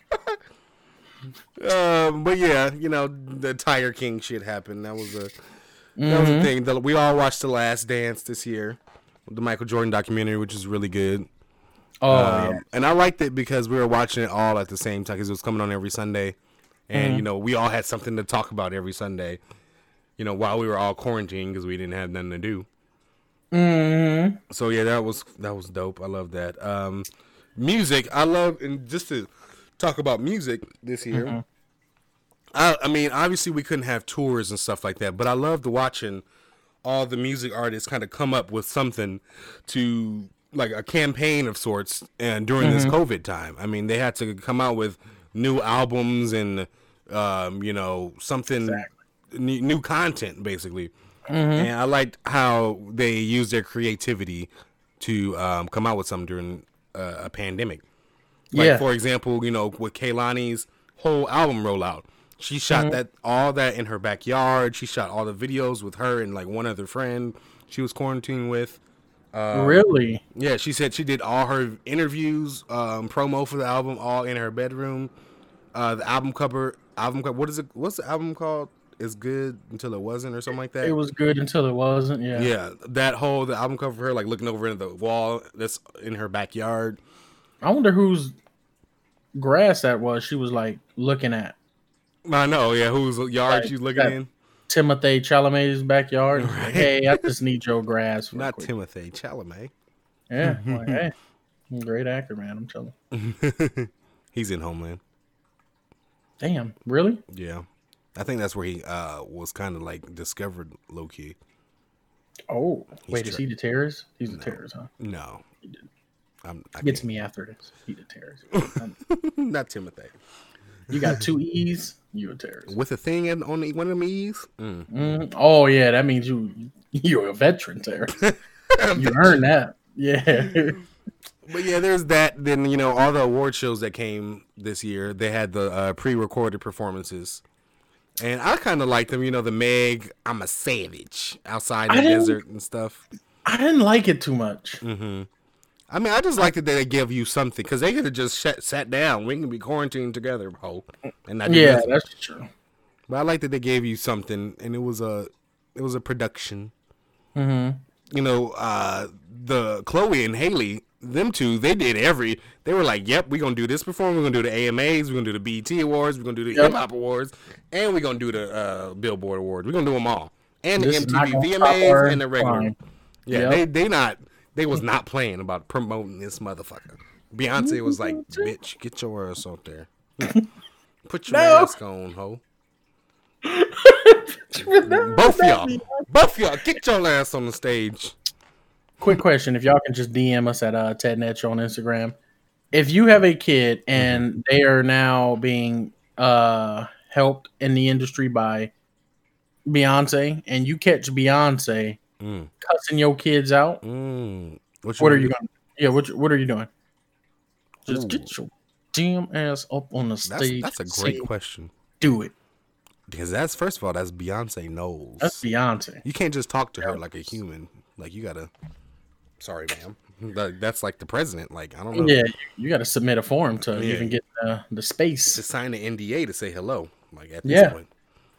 Um, but yeah, you know, the Tiger King shit happened. That was a that was Mhm. a thing. The, we all watched The Last Dance this year, the Michael Jordan documentary, which is really good. Oh Um, yeah. And I liked it because we were watching it all at the same time because it was coming on every Sunday, and Mm-hmm. you know, we all had something to talk about every Sunday. You know, while we were all quarantined because we didn't have nothing to do. hmm So yeah, that was that was dope. I love that. Um, music, I love, and just to talk about music this year. Mm-hmm. I, I mean, obviously we couldn't have tours and stuff like that, but I loved watching all the music artists kind of come up with something to like a campaign of sorts, and during this Mm-hmm. COVID time, I mean, they had to come out with new albums and um, you know something Exactly. new, new content basically. Mm-hmm. And I liked how they used their creativity to um, come out with something during uh, a pandemic. Like Yeah. for example, you know, with Kehlani's whole album rollout, she shot Mm-hmm. that all that in her backyard. She shot all the videos with her and like one other friend she was quarantined with. Um, really? Yeah, she said she did all her interviews, um, promo for the album, all in her bedroom. Uh, the album cover, album cover. What is it? What's the album called? It's good until it wasn't, or something like that. It was good until it wasn't. Yeah. Yeah, that whole the album cover, of her like looking over into the wall that's in her backyard. I wonder whose grass that was. She was like looking at I know, yeah. Whose yard Like, she's looking that- in? Timothée Chalamet's backyard. She's like, hey, I just need your grass. Not quick." Timothée Chalamet. Yeah. I'm like, hey, great actor, man. I'm telling. He's in Homeland. Damn. Really? Yeah, I think that's where he uh was kind of like discovered low key. Oh, wait. Is he the terrorist? He's the terrorist, huh? No, I'm I Gets can't- me after this. He the terrorist. not Timothée you got two E's. You a terrorist. with a thing in, on the, one of them E's. Mm. Mhm. Oh yeah, that means you you're a veteran terrorist. you earned that. Yeah. But yeah, there's that. Then you know all the award shows that came this year. They had the uh, pre-recorded performances, and I kind of liked them. You know, the Meg, I'm a savage outside in the desert and stuff. I didn't like it too much. hmm I mean, I just like that they give you something because they could have just sat, sat down. We can be quarantined together, ho, and not Yeah, nothing. that's true. But I like that they gave you something, and it was a it was a production. hmm you know, uh, the Chloe and Halle, them two, they did every. They were like, "Yep, we're gonna do this performance. We're gonna do the AMAs. We're gonna do the BET Awards. We're gonna do the Yep. Hip Hop Awards, and we're gonna do the uh, Billboard Awards. We're gonna do them all, and This the MTV VMAs and the regular. Yeah, Yep. they they not they was not playing about promoting this motherfucker. Beyonce was like, "Bitch, get your ass out there. Put your No. mask on, ho." Both y'all, both y'all, get your ass on the stage. Quick question: If y'all can just DM us at uh, Ted Netch on Instagram, if you have a kid and they are now being uh, helped in the industry by Beyonce, and you catch Beyonce Mm. cussing your kids out, Mm. what are gonna you do? going? to Yeah, what what are you doing? Just Ooh. get your damn ass up on the stage. that's a great question Do it. because that's first of all that's Beyonce knows. That's Beyonce. you can't just talk to her like a human. Like you gotta. Sorry, ma'am. That- That's like the president. Like I don't know. Yeah, you, got to submit a form to Yeah. even get the, the space. To sign an NDA to say hello. Like at this Yeah. point.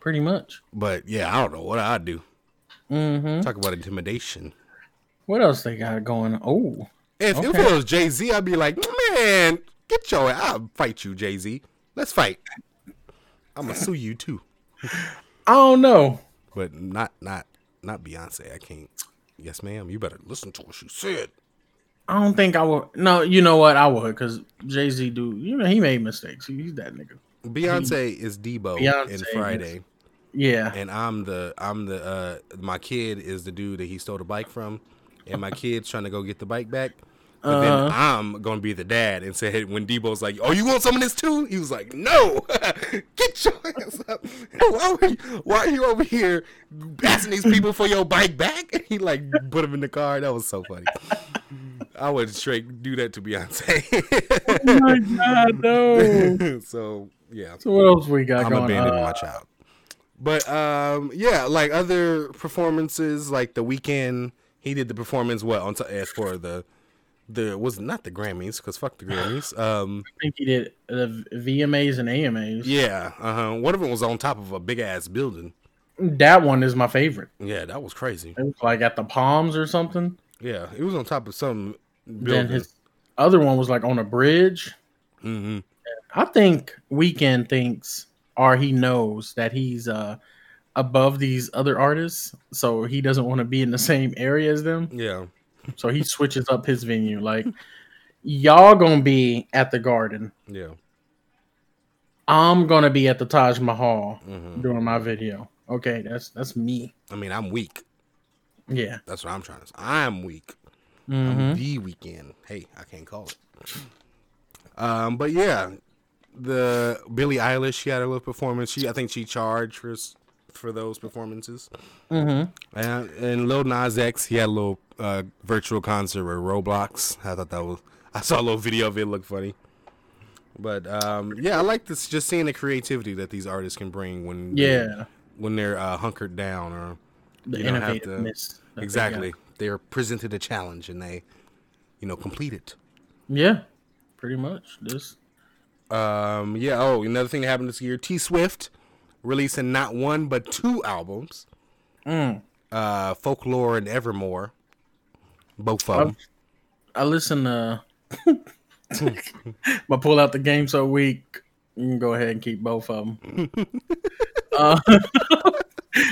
Pretty much. But yeah, I don't know what I'd do. Hmm Talk about intimidation. What else they got going? Oh, If, if it was Jay Z, I'd be like, man, get your. I'll fight you, Jay Z. Let's fight. I'm gonna sue you too. I don't know. But not not not Beyonce. I can't. Yes, ma'am. You better listen to what she said. I don't think I would. No, you know what? I would because Jay Z do. You know he made mistakes. He's that nigga. Beyonce is Deebo Beyonce in is- Friday, Yeah. and I'm the I'm the uh my kid is the dude that he stole the bike from, and my kid's trying to go get the bike back. But then I'm gonna be the dad and say when Deebo's like, "Oh, you want some of this too?" He was like, "No, get your ass up! Why are, you, why are you over here asking these people for your bike back?" And he like put him in the car. That was so funny. I would straight do that to Beyonce. oh my god, no. so yeah. So what else we got I'm going abandoning on? my child. But um, yeah, like other performances, like the Weeknd, he did the performance. What on t- as for the the was not the Grammys because fuck the Grammys. Um, I think he did the VMAs and AMAs. yeah, uh huh. One of them was on top of a big ass building. That one is my favorite. Yeah, that was crazy. It was like at the Palms or something. Yeah, it was on top of some Building. Then his other one was like on a bridge. hmm I think Weeknd thinks or he knows that he's uh above these other artists, so he doesn't want to be in the same area as them. Yeah, So he switches up his venue. Like y'all gonna be at the Garden. yeah. I'm gonna be at the Taj Mahal hmm doing my video. Okay, that's that's me. I mean, I'm weak. Yeah. That's what I'm trying to say. I'm weak. hmm I'm the Weeknd. Hey, I can't call it. Um, but yeah, the Billie Eilish, she had a little performance. She, I think, she charged for for those performances. hmm And and Lil Nas X, he had a little uh, virtual concert with Roblox. I thought that was. I saw a little video of it. it Looked funny. But um, yeah, I like this. Just seeing the creativity that these artists can bring when Yeah. when they're uh, hunkered down or The You don't have to- that they exactly they're presented a challenge and they, you know, complete it. Yeah. Pretty much. This. Um, yeah. Oh, another thing that happened this year: T Swift releasing not one but two albums. Mm. Uh, Folklore and Evermore. Both of them. I listen to. I pull out the game so weak. You can go ahead and keep both of them. uh,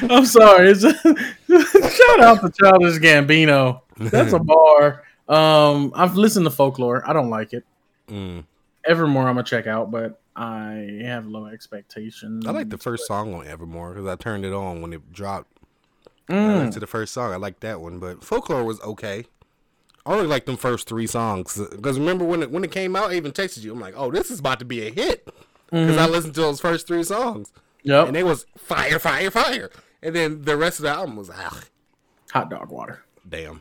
I'm sorry. It's shout out to Childish Gambino. That's a bar. Um, I've listened to Folklore. I don't like it. Mm. Evermore, I'm gonna check out, but I have low expectations. I like the first song on Evermore because I turned it on when it dropped. Mm. to the first song. I like that one, but Folklore was okay. I only like them first three songs because remember when it when it came out, I even texted you. I'm like, oh, this is about to be a hit because I listened to those first three songs Yep. and they was fire, fire, fire. And then the rest of the album was ah, Hot dog water. damn.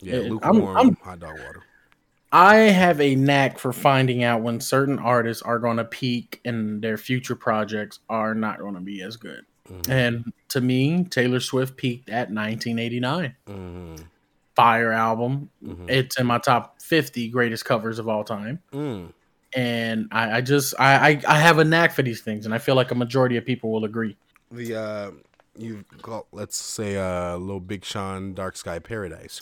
Yeah, I'm- lukewarm I'm- hot dog water. I have a knack for finding out when certain artists are going to peak and their future projects are not going to be as good. Mm-hmm. And to me, Taylor Swift peaked at 1989. Mm, Fire album. Mhm. It's in my top 50 greatest covers of all time. mm. And I, I just I, I I have a knack for these things, and I feel like a majority of people will agree. The uh, you got let's say uh, little Big Sean, Dark Sky Paradise.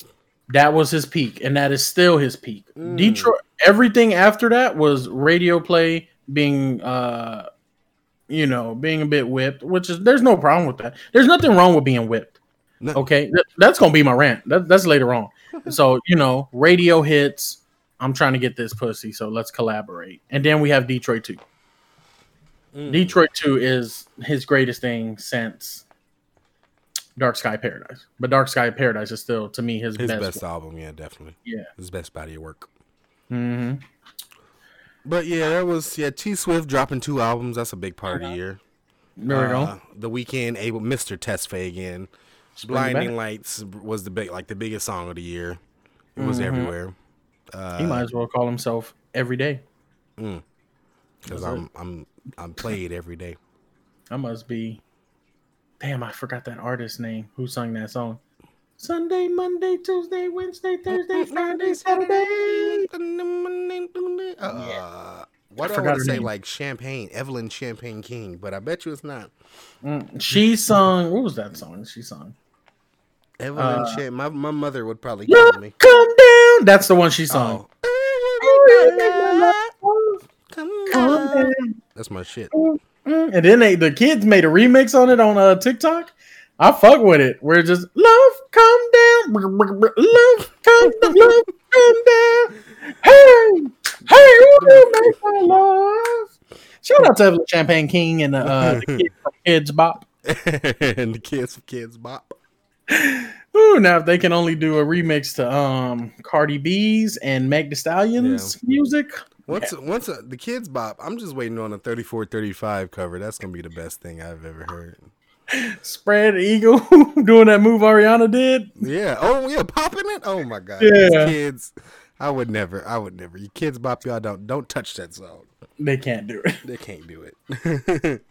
That was his peak, and that is still his peak. Mm. Detroit. Everything after that was radio play being, uh, you know, being a bit whipped. Which is there's no problem with that. There's nothing wrong with being whipped. No. Okay, Th- that's gonna be my rant. That, that's later on. so you know, radio hits. I'm trying to get this pussy, so let's collaborate. And then we have Detroit two. Mm. Detroit two is his greatest thing since Dark Sky Paradise. But Dark Sky Paradise is still to me his, His best. best, album, yeah, definitely. Yeah. His best body of work. hmm But yeah, that was yeah. T Swift dropping two albums. That's a big part of the year. There we Uh, go. The Weeknd, Abel Mr. Tesfaye again. Blinding. Lights was the big like the biggest song of the year. It was Mhm. everywhere. Uh, He might as well call himself every day. because That's I'm I'm I'm played every day. I must be. Damn, I forgot that artist's name. Who sung that song? Sunday, Monday, Tuesday, Wednesday, Thursday, Friday, Saturday. Uh, why do I forgot want to say name. like Champagne, Evelyn Champagne King? But I bet you it's not. Mm, She sung. What was that song? She sung. Evelyn Uh, Champ. My my mother would probably kill me. come down. That's the one she sung. Oh. Come down. That's my shit. Mm, And then they the kids made a remix on it on uh, TikTok. I fuck with it. We're just love come down, love come down, love come down. Hey, hey, make my love? Shout out to Evelyn Champagne King and uh, the kid from Kidz Bop. and the kids Kidz Bop. Ooh, now if they can only do a remix to um Cardi B's and Meg Thee Stallion's music. Once once uh, the Kidz Bop, I'm just waiting on a 34 35 cover. That's gonna be the best thing I've ever heard. Spread eagle doing that move Ariana did. Yeah. Oh yeah, popping it. Oh my god. Yeah. These kids. I would never. I would never. You Kidz Bop, y'all don't don't touch that song. They can't do it. They can't do it.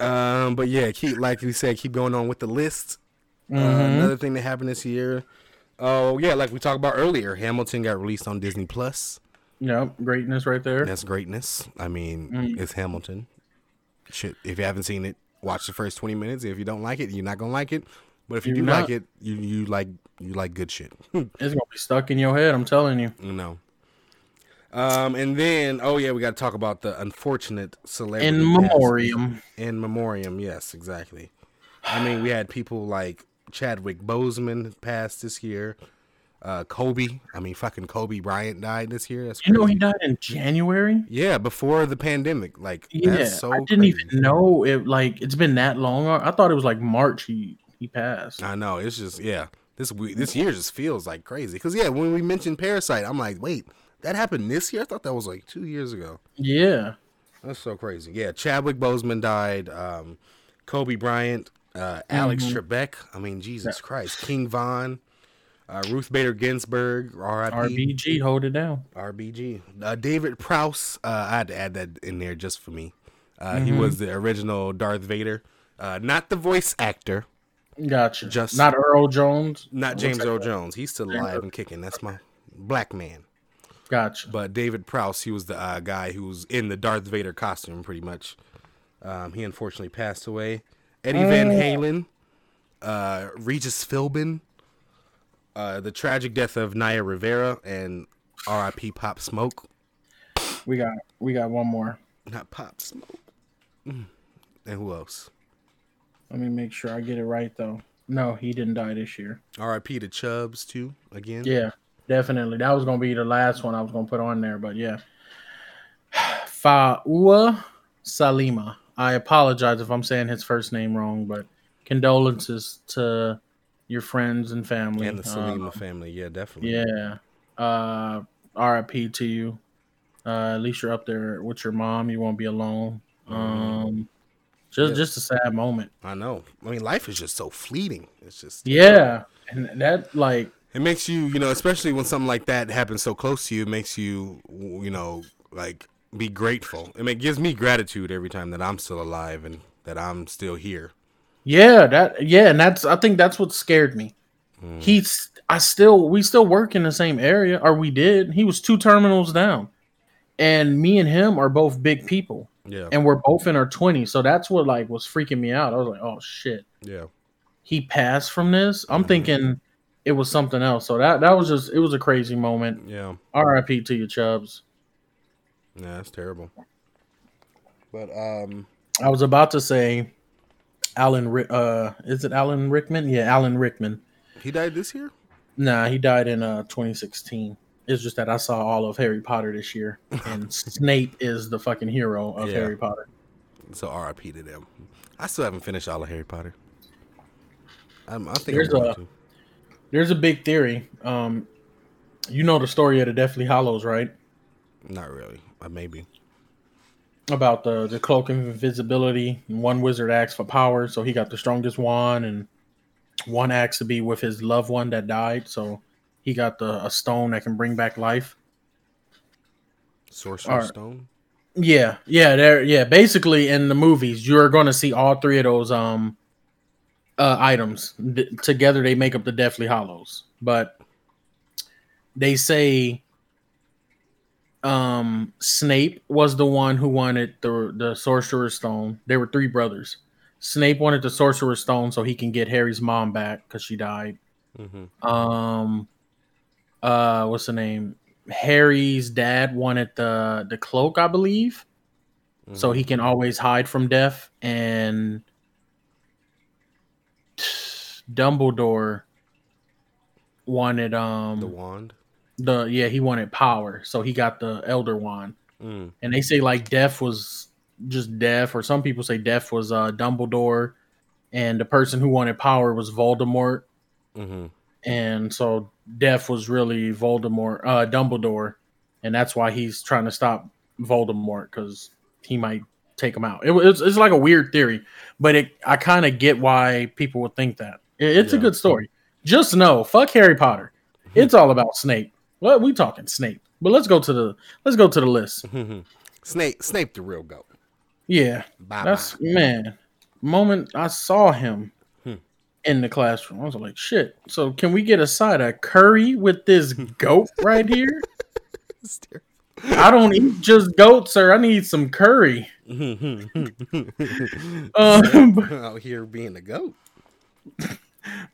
um, but yeah, keep like we said, keep going on with the list. Uh, Mhm. another thing that happened this year. Oh yeah, like we talked about earlier, Hamilton got released on Disney Plus. Yep, greatness right there. That's greatness. I mean, Mm. it's Hamilton. Shit, if you haven't seen it, watch the first twenty minutes. If you don't like it, you're not gonna like it. But if you You're do not. like it, you you like you like good shit. It's gonna be stuck in your head. I'm telling you. No. Um, and then oh yeah, we got to talk about the unfortunate celebrity In memoriam. In memoriam, yes, exactly. I mean, we had people like Chadwick Boseman passed this year. Uh, Kobe, I mean, fucking Kobe Bryant died this year. That's You know he died in January. yeah, before the pandemic. Like, Yeah, that's so I didn't crazy. even know it. Like it's been that long. I thought it was like March. He he passed. I know it's just yeah. This we this year just feels like crazy because yeah, when we mentioned Parasite, I'm like, wait, that happened this year? I thought that was like two years ago. Yeah, That's so crazy. Yeah, Chadwick Boseman died. Um, Kobe Bryant, uh, Alex Mhm. Trebek. I mean, Jesus Christ, King Von, uh, Ruth Bader Ginsburg, R.I.P. RBG hold it down. RBG. Uh, David Prowse. Uh, I had to add that in there just for me. Uh, He Mhm. was the original Darth Vader, uh, not the voice actor, Gotcha. Just- not Earl Jones. not James Earl? Jones. He's still alive and kicking. That's my black man. Gotcha. But David Prowse, he was the uh, guy who was in the Darth Vader costume, pretty much. Um, he unfortunately passed away. Eddie Van Oh. Halen, uh, Regis Philbin, uh, the tragic death of Naya Rivera, and R.I.P. Pop Smoke. We got we got one more. Not Pop Smoke. Mm. And who else? Let me make sure I get it right though. No, he didn't die this year. R.I.P. to Chubbs too. Again. Yeah, definitely. That was gonna be the last one I was gonna put on there, but yeah. Faua Salima. I apologize if I'm saying his first name wrong, but condolences to your friends and family. And the Um, Salima family. Yeah, definitely. yeah. Uh RIP to you. Uh at least you're up there with your mom. You won't be alone. Um just Yeah. just a sad moment. I know. I mean, life is just so fleeting. It's just Yeah. And that like It makes you, you know, especially when something like that happens so close to you, it makes you, you know, like be grateful. It gives me gratitude every time that I'm still alive and that I'm still here. Yeah, that yeah, and that's I think that's what scared me. Mm. He's I still we still work in the same area, or we did. He was two terminals down. And me and him are both big people. Yeah, And we're both in our twenties. So that's what like was freaking me out. I was like, oh shit. yeah, He passed from this. I'm Mhm. thinking it was something else. So that that was just it was a crazy moment. yeah. RIP to you, Chubbs. Yeah, that's terrible. But um, I was about to say Alan uh is it Alan Rickman? Yeah, Alan Rickman. he died this year. Nah, he died in uh 2016. It's just that I saw all of Harry Potter this year, and Snape is the fucking hero of Yeah. Harry Potter. So R.I.P. to them. I still haven't finished all of Harry Potter. I'm, I think There's a- to. There's a big theory. Um, you know the story of the Deathly Hallows, right? Not really. Uh, maybe. About the the cloak of invisibility. One wizard asked for power, so he got the strongest wand, and one asked to be with his loved one that died, so he got the a stone that can bring back life. Sorcerer's Alright. Stone. Yeah, yeah, there. Yeah, basically in the movies, you're going to see all three of those um uh items together. They make up the Deathly Hallows, but they say um Snape was the one who wanted the the Sorcerer's Stone. There were three brothers. Snape wanted the Sorcerer's Stone so he can get Harry's mom back because she died. Mm-hmm. Um, uh, what's the name? Harry's dad wanted the the cloak, I believe, so Mm-hmm. he can always hide from death. And Dumbledore wanted um the wand. The yeah he wanted power, so he got the Elder Wand. Mm. And they say like death was just death, or some people say death was uh Dumbledore, and the person who wanted power was Voldemort. Mm-hmm. and so Death was really Voldemort, uh, Dumbledore, and that's why he's trying to stop Voldemort because he might take him out. It, it's, it's like a weird theory, but it I kind of get why people would think that. It- it's a good story. Just know, fuck Harry Potter. It's all about Snape. What we talking Snape? But let's go to the let's go to the list. Snape, Snape, the real goat. Yeah, Bye that's man. Moment I saw him Hmm. in the classroom, I was like, "Shit!" So can we get a side of curry with this goat right here? I don't eat just goat, sir. I need some curry. Um, Out here being a goat.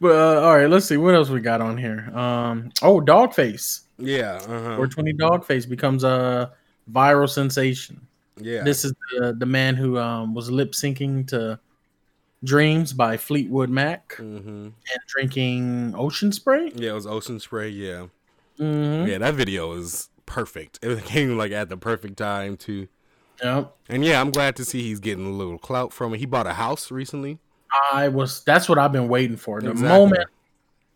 but uh, all right, let's see what else we got on here. Um, oh, Dogface, Yeah. Uh-huh. 420 Dogface becomes a viral sensation. Yeah. This is the, the man who um, was lip syncing to "Dreams" by Fleetwood Mac mm-hmm. and drinking ocean spray. Yeah, it was Ocean Spray. Yeah. Mm-hmm. Yeah, that video is perfect. It came like at the perfect time too. Yep. And yeah, I'm glad to see he's getting a little clout from it. He bought a house recently. I was. That's what I've been waiting for. The Exactly. moment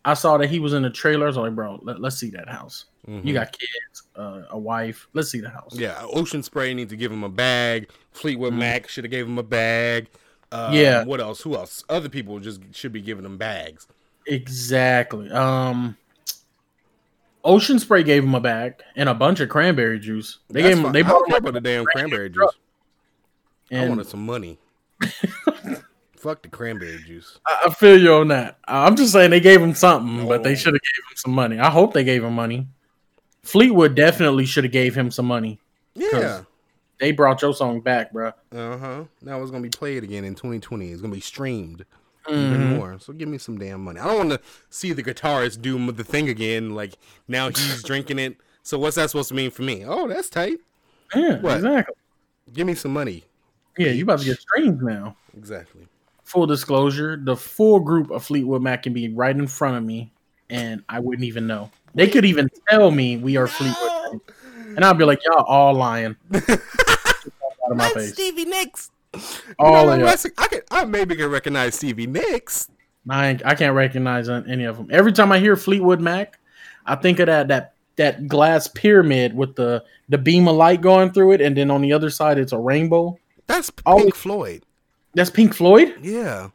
I saw that he was in the trailer, I was like, "Bro, let, us see that house. Mhm. You got kids, uh, a wife. Let's see the house." Yeah, Ocean Spray need to give him a bag. Fleetwood Mac should have gave him a bag. Um. Yeah. What else? Who else? Other people just should be giving him bags. Exactly. Um, Ocean Spray gave him a bag and a bunch of cranberry juice. They That's gave him. fine. They I bought don't him care the damn cranberry truck. juice. I And wanted some money. Fuck the cranberry juice. I, I feel you on that. I'm just saying they gave him something, but they Oh. should have gave him some money. I hope they gave him money. Fleetwood definitely should have gave him some money. Yeah. They brought your song back, bro. Uh huh. Now it's gonna be played again in 2020. It's gonna be streamed Mm-hmm. even more. So give me some damn money. I don't want to see the guitarist do the thing again. Like now he's drinking it. So what's that supposed to mean for me? Oh, that's tight. Yeah, What? exactly. Give me some money. Yeah, you about to get streamed now. Exactly. Full disclosure: the full group of Fleetwood Mac can be right in front of me, and I wouldn't even know. They could even tell me we are Fleetwood, Mac, and I'd be like, "Y'all all lying." out of my face. Stevie Nicks. You All know of what? I can. I maybe can recognize Stevie Nicks. I, I can't recognize any of them. Every time I hear Fleetwood Mac, I think of that that that glass pyramid with the the beam of light going through it, and then on the other side it's a rainbow. That's Pink Oh. Floyd. That's Pink Floyd. Yeah.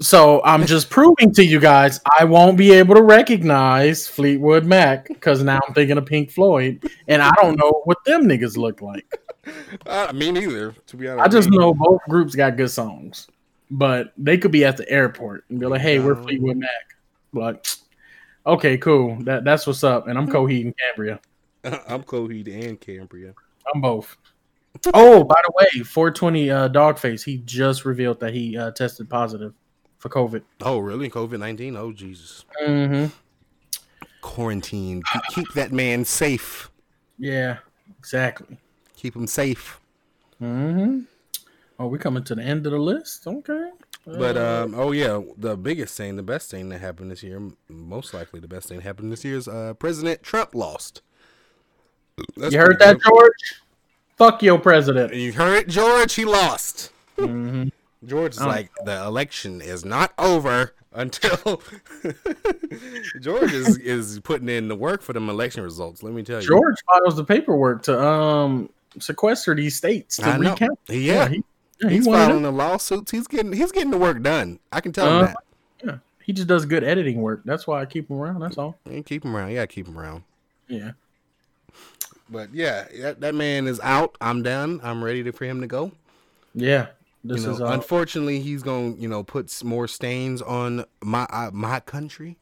So I'm just proving to you guys I won't be able to recognize Fleetwood Mac because now I'm thinking of Pink Floyd, and I don't know what them niggas look like. Uh, me neither. To be honest, I just know both groups got good songs, but they could be at the airport and be like, "Hey, we're. Fleetwood Mac." Like, okay, cool. That that's what's up. And I'm Coheed and Cambria. I'm Coheed and Cambria. I'm both. Oh, by the way, 420 uh, Dogface. He just revealed that he uh, tested positive for COVID. Oh, really? COVID nineteen? Oh, Jesus. Mm-hmm. Quarantine. Keep, that man safe. Yeah, exactly. Keep him safe. Mm-hmm. Oh, we're coming to the end of the list. Okay. But Uh, um, oh yeah, the biggest thing, the best thing that happened this year, most likely the best thing that happened this year is uh, President Trump lost. That's you heard that, George? Fuck your president. You heard it, George. He lost. hmm George is Oh. like the election is not over until George is is putting in the work for them election results. Let me tell you, George files the paperwork to um sequester these states to I recount. Yeah, he, yeah, he's wanted filing the lawsuits. He's getting he's getting the work done. I can tell him Uh, that. Yeah, he just does good editing work. That's why I keep him around. That's all. You keep him around. Yeah, keep him around. Yeah. But yeah, that, that man is out. I'm done. I'm ready to, for him to go. Yeah. This you know, is uh, unfortunately, he's going to you know put more stains on my uh, my country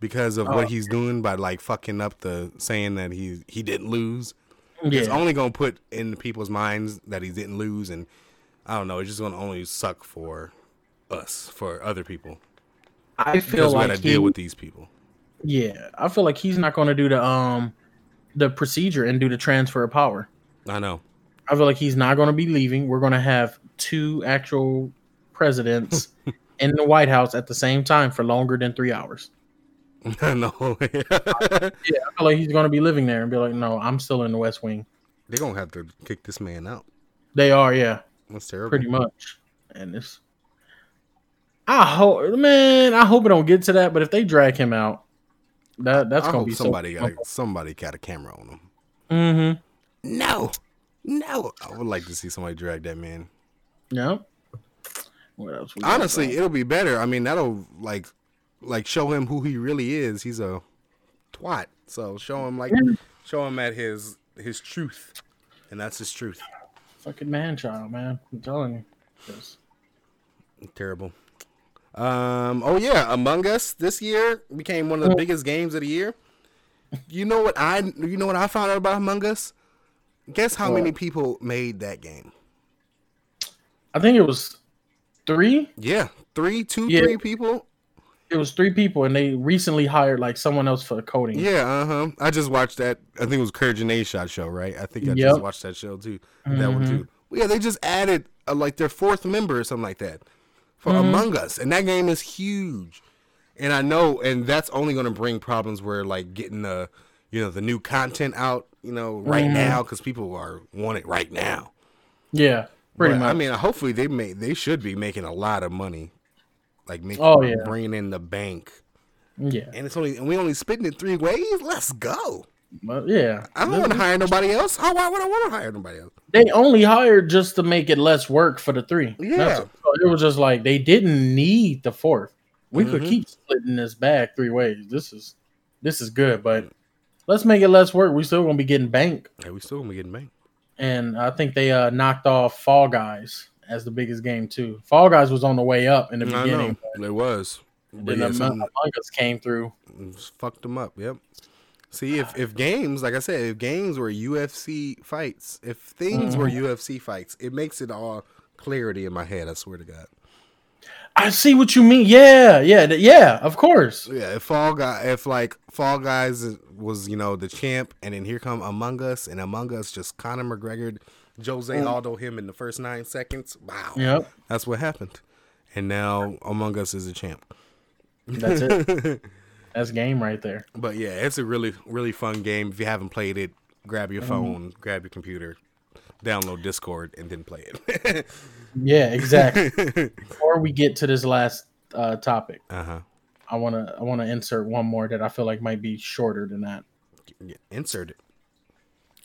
because of Oh. what he's doing by like fucking up the saying that he he didn't lose. It's only going to put in people's minds that he didn't lose, and I don't know. It's just going to only suck for us, for other people, I feel because we got like to deal with these people. yeah, I feel like he's not going to do the um the procedure and do the transfer of power. I know. I feel like he's not going to be leaving. We're going to have two actual presidents in the White House at the same time for longer than three hours. I know. Yeah, I feel like he's going to be living there and be like, no, I'm still in the West Wing. They're gonna have to kick this man out. They are, yeah, That's terrible. pretty much. And this. I, I hope, man, I hope it don't get to that. But if they drag him out, that that's I gonna be somebody So, got somebody got a camera on him. mm-hmm. No, no. I would like to see somebody drag that man. Yep. What else? Honestly, it'll be better. I mean, that'll like like show him who he really is. He's a twat. So show him like show him at his his truth, and that's his truth. fucking man child, man. I'm telling you. Yes. Terrible. Um. Oh yeah, Among Us this year became one of the biggest games of the year. You know what I? You know what I found out about Among Us? Guess how What? many people made that game? I think it was three. Yeah, three, two, Yeah. three people. It was three people, and they recently hired like someone else for coding. Yeah, uh huh. I just watched that. I think it was Courage and A Shot show, right? I think I Yep. just watched that show too. That one Mhm. too. Well, yeah, they just added uh, like their fourth member or something like that for Mhm. Among Us, and that game is huge. And I know, and that's only going to bring problems where like getting the you know the new content out, you know, right Mhm. now because people are want it right now. Yeah, pretty But, much. I mean, hopefully they may they should be making a lot of money, like making Oh, yeah. bringing in the bank. yeah, And it's only and we only spitting it three ways. Let's go. But yeah. I don't want to hire nobody else. How why would I want to hire nobody else? They only hired just to make it less work for the three. Yeah. So it was just like they didn't need the fourth. We could Mhm. keep splitting this bag three ways. This is this is good, but let's make it less work. We still gonna be getting bank. Hey, we still gonna be getting bank. and I think they uh, knocked off Fall Guys as the biggest game too. Fall Guys was on the way up in the I beginning, know it was, but then yeah, Among Us came through. fucked them up. Yep. See, if if games, like I said, if games were UFC fights, if things were Mm-hmm. UFC fights, it makes it all clarity in my head. I swear to God. I see what you mean. Yeah, yeah, yeah. Of course. Yeah, if Fall Guy, if like Fall Guys was you know the champ, and then here come Among Us, and Among Us just Conor McGregor, Jose Aldo him in the first nine seconds. Wow, Yep, that's what happened. And now Among Us is a champ. that's it. That's game right there. But yeah, it's a really really fun game. If you haven't played it, grab Mm-hmm. your phone, grab your computer, download Discord, and then play it. Yeah, exactly. Before we get to this last uh, topic, uh huh. I wanna I wanna insert one more that I feel like might be shorter than that. Yeah, insert it.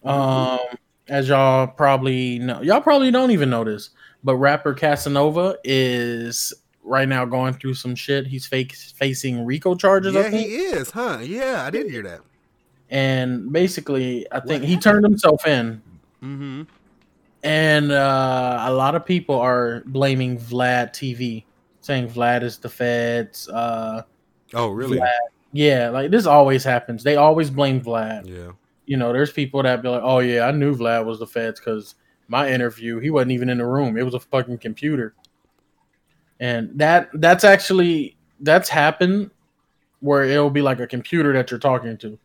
Um, as y'all probably know, y'all probably don't even know this, but rapper Casanova is right now going through some shit. He's fake facing RICO charges, I Yeah, think. he is, huh? Yeah, I did hear that. and basically, I think he turned himself in, Mm-hmm. and uh, a lot of people are blaming Vlad TV, saying Vlad is the feds. Uh, Oh, really? Vlad. yeah, like this always happens. They always blame Vlad. Yeah. you know, there's people that be like, "Oh yeah, I knew Vlad was the feds because my interview, he wasn't even in the room. It was a fucking computer." And that that's actually that's happened where it'll be like a computer that you're talking to,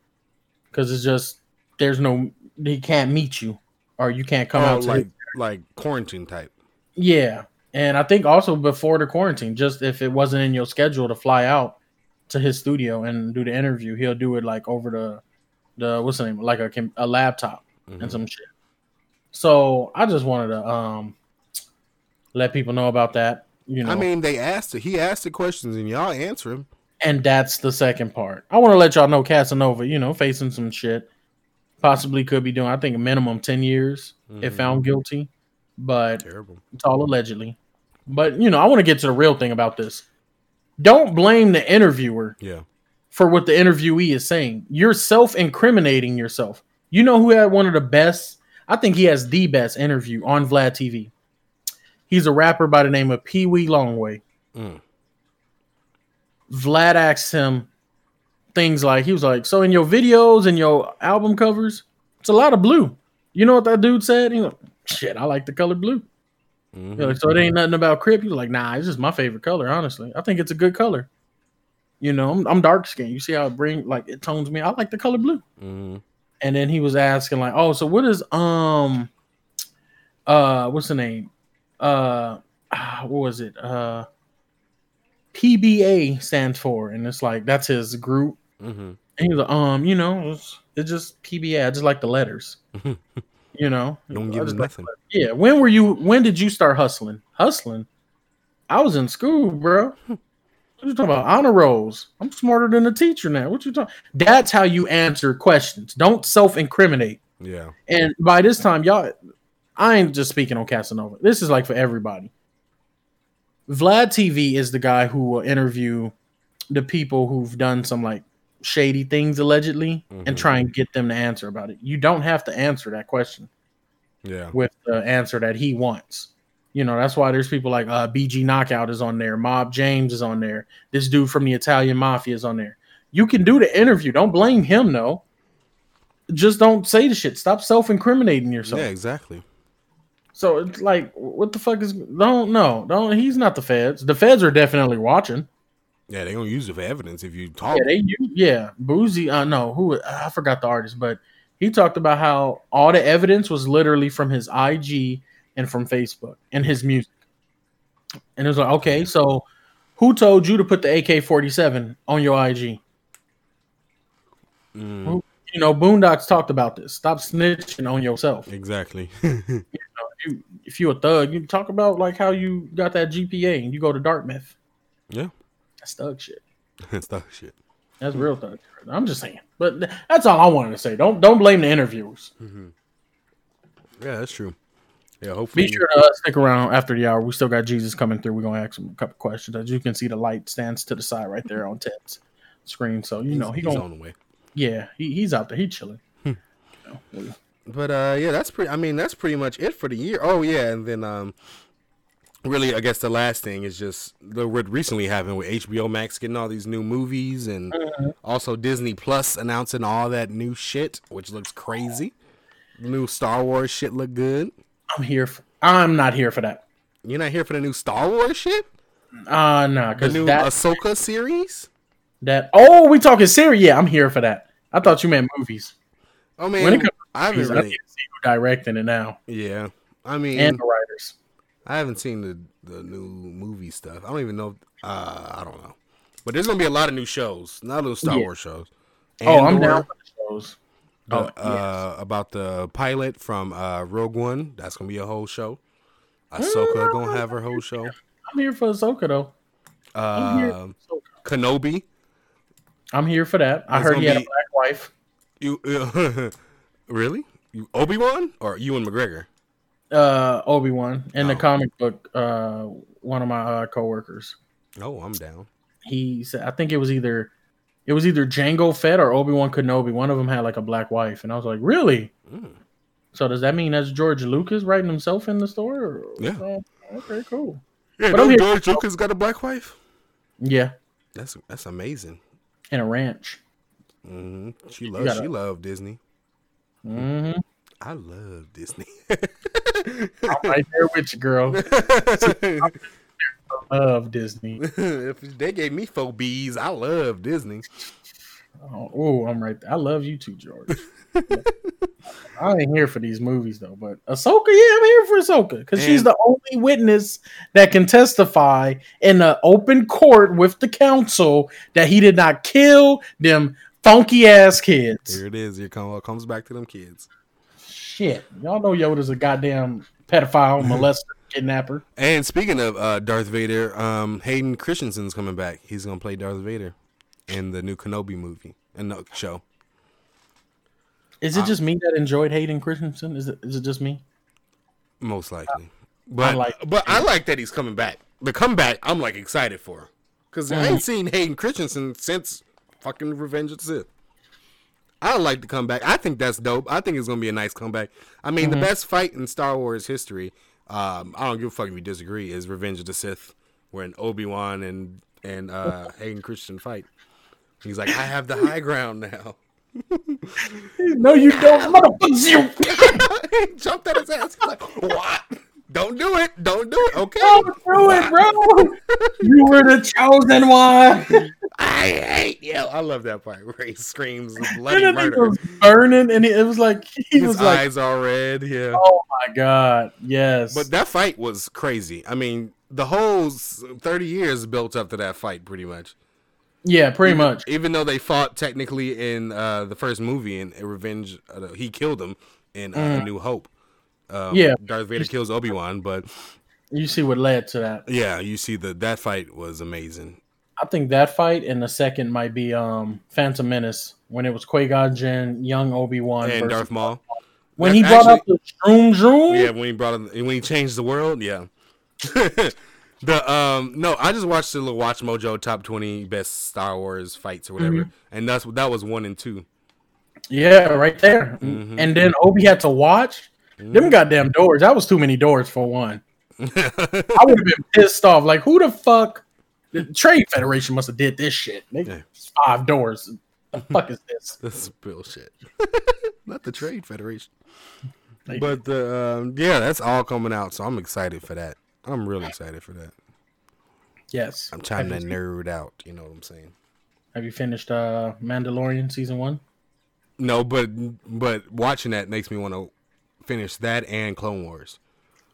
because it's just there's no he can't meet you or you can't come oh, out like like quarantine type. yeah. And I think also before the quarantine, just if it wasn't in your schedule to fly out to his studio and do the interview, he'll do it like over the the what's the name like a a laptop Mhm. and some shit. So I just wanted to um let people know about that. You know, I mean, they asked it. He asked the questions, and y'all answer him. and that's the second part. I want to let y'all know Casanova, you know, facing some shit, possibly could be doing. I think a minimum ten years if Mhm. found guilty, but Terrible. it's all allegedly. But you know, I want to get to the real thing about this. Don't blame the interviewer Yeah. for what the interviewee is saying. You're self-incriminating yourself. You know who had one of the best? I think he has the best interview on Vlad TV. He's a rapper by the name of Pee Wee Longway. Mm. Vlad asked him things like he was like, "So in your videos and your album covers, it's a lot of blue." You know what that dude said? He like, "Shit, I like the color blue." Mhm. Like, so it ain't nothing about Crip. Was like, nah, it's just my favorite color, honestly. I think it's a good color. You know, I'm, I'm dark skinned. You see how it bring like it tones me. I like the color blue. Mhm. And then he was asking, like, oh, so what is um uh what's the name? Uh what was it? Uh PBA stands for, and it's like that's his group. Mhm. And he was like, um, you know, it's, it's just PBA. I just like the letters. you know, Don't give him like nothing. yeah. When were you? When did you start hustling? Hustling. I was in school, bro. What you talking about? Honor rolls. I'm smarter than a teacher now. What you talking? That's how you answer questions. Don't self-incriminate. Yeah. And by this time, y'all, I ain't just speaking on Casanova. This is like for everybody. Vlad TV is the guy who will interview the people who've done some like shady things allegedly Mhm. and try and get them to answer about it. You don't have to answer that question Yeah. with the answer that he wants. You know, that's why there's people like uh, BG Knockout is on there, Mob James is on there, this dude from the Italian Mafia is on there. You can do the interview. Don't blame him, though. Just don't say the shit. Stop self incriminating yourself. Yeah, exactly. So it's like, what the fuck is? Don't know. don't. He's not the feds. The feds are definitely watching. Yeah, they gonna use it for evidence if you talk. Yeah, they use. Yeah, Boozy. Uh, no, who? I forgot the artist, but he talked about how all the evidence was literally from his IG and from Facebook and his music. And it was like, okay, so who told you to put the AK forty seven on your IG? Mm, You know, Boondocks talked about this. Stop snitching on yourself. exactly. You, if you're a thug, you talk about like how you got that GPA and you go to Dartmouth. yeah. That's thug shit. That's that shit. That's real thug. shit. I'm just saying. But that's all I wanted to say. Don't don't blame the interviewers. Yeah, that's true. Yeah, hopefully. Be sure to uh, stick around after the hour. We still got Jesus coming through. We're gonna ask him a couple questions. As you can see, the light stands to the side right there on Ted's screen. So you know he he's going on the way. yeah he, he's out there. He chilling. You know, But uh, yeah, that's pretty. I mean, that's pretty much it for the year. Oh yeah, and then um, really, I guess the last thing is just the what recently happened with HBO Max getting all these new movies, and Mm-hmm. also Disney Plus announcing all that new shit, which looks crazy. The new Star Wars shit look good. I'm here. For, I'm not here for that. You're not here for the new Star Wars shit? Uh nah, The new that Ahsoka series? that oh we talking Siri. Yeah, I'm here for that. I thought you meant movies. I When it comes I haven't I really. see who directing it now Yeah, I mean, and the writers. I haven't seen the the new movie stuff. I don't even know. Uh, I don't know. But there's gonna be a lot of new shows, not little Star Yeah. Wars shows. Oh, I'm down for the shows. the, Oh, uh, about the pilot from uh, Rogue One. That's gonna be a whole show. Ahsoka gonna have her whole show. I'm here for Ahsoka though. I'm here. Uh, for Ahsoka. Kenobi. I'm here for that. I heard he gonna had a black wife. You really? Obi Wan or Ewan McGregor? Uh, Obi Wan in the Oh. comic book. Uh, one of my uh, coworkers. Oh, I'm down. He said, I think it was either, it was either Jango Fett or Obi Wan Kenobi. One of them had like a black wife, and I was like, really? Mm. So does that mean that's George Lucas writing himself in the story? Or, Yeah. Oh, okay, cool. Yeah, But no, George Lucas got a black wife. Yeah, That's that's amazing. in a ranch. hmm She loves gotta- she loved Disney. Hmm I love Disney. I'm right there with you, girl. I Love Disney. if they gave me four B's, I love Disney. Oh, ooh, I'm right there. I love you too, George. I ain't here for these movies though, but Ahsoka, yeah, I'm here for Ahsoka because she's the only witness that can testify in an open court with the council that he did not kill them funky ass kids. Here it is. Here come, comes back to them kids. Shit, y'all know Yoda's a goddamn pedophile, molester, kidnapper. And speaking of uh, Darth Vader, um, Hayden Christensen's coming back. He's gonna play Darth Vader in the new Kenobi movie and the show. Is Uh, it just me that enjoyed Hayden Christensen? Is it is it just me? Most likely. But like- but I like that he's coming back. The comeback, I'm like excited for. Cause I ain't seen Hayden Christensen since fucking Revenge of the Sith. I like to come back. I think that's dope. I think it's gonna be a nice comeback. I mean, the best fight in Star Wars history, um, I don't give a fuck if you disagree, is Revenge of the Sith, when Obi Wan and and uh, Hayden Christian fight. He's like, I have the high ground now. No, you don't, motherfucker. You he jumped at his ass. He's like, what? Don't do it. Don't do it. Okay. don't do it, bro. You were the chosen one. I hate you. I love that part where he screams bloody And murder. was burning, and it was like he His was like, eyes are red. Yeah. "Oh my god, yes." But that fight was crazy. I mean, the whole 30 years built up to that fight, pretty much. yeah, pretty much. Even though they fought technically in uh, the first movie in Revenge, uh, he killed him in uh, A New Hope. Um, Yeah. Darth Vader kills Obi Wan, but You see what led to that. Yeah, you see the that fight was amazing. I think that fight and the second might be um Phantom Menace when it was Qui Gon Jinn, young Obi Wan, And Darth Maul. when That he brought up the Shroom Droom. Yeah, when he brought it, when he changed the world, yeah. the um no, I just watched the little Watch Mojo top twenty best Star Wars fights or whatever, Mm-hmm. and that's that was one and two. Yeah, right there. Mm-hmm. And then Obi had to watch them goddamn doors. That was too many doors for one. I would have been pissed off. Like, who the fuck? The Trade Federation must have did this shit. They, Yeah. Five doors. The fuck is this? This is bullshit. Not the Trade Federation. Like, But the um, yeah, that's all coming out, so I'm excited for that. I'm really excited for that. yes. I'm trying to nerd out. You know what I'm saying? have you finished uh Mandalorian season one? No, but but watching that makes me want to finish that and Clone Wars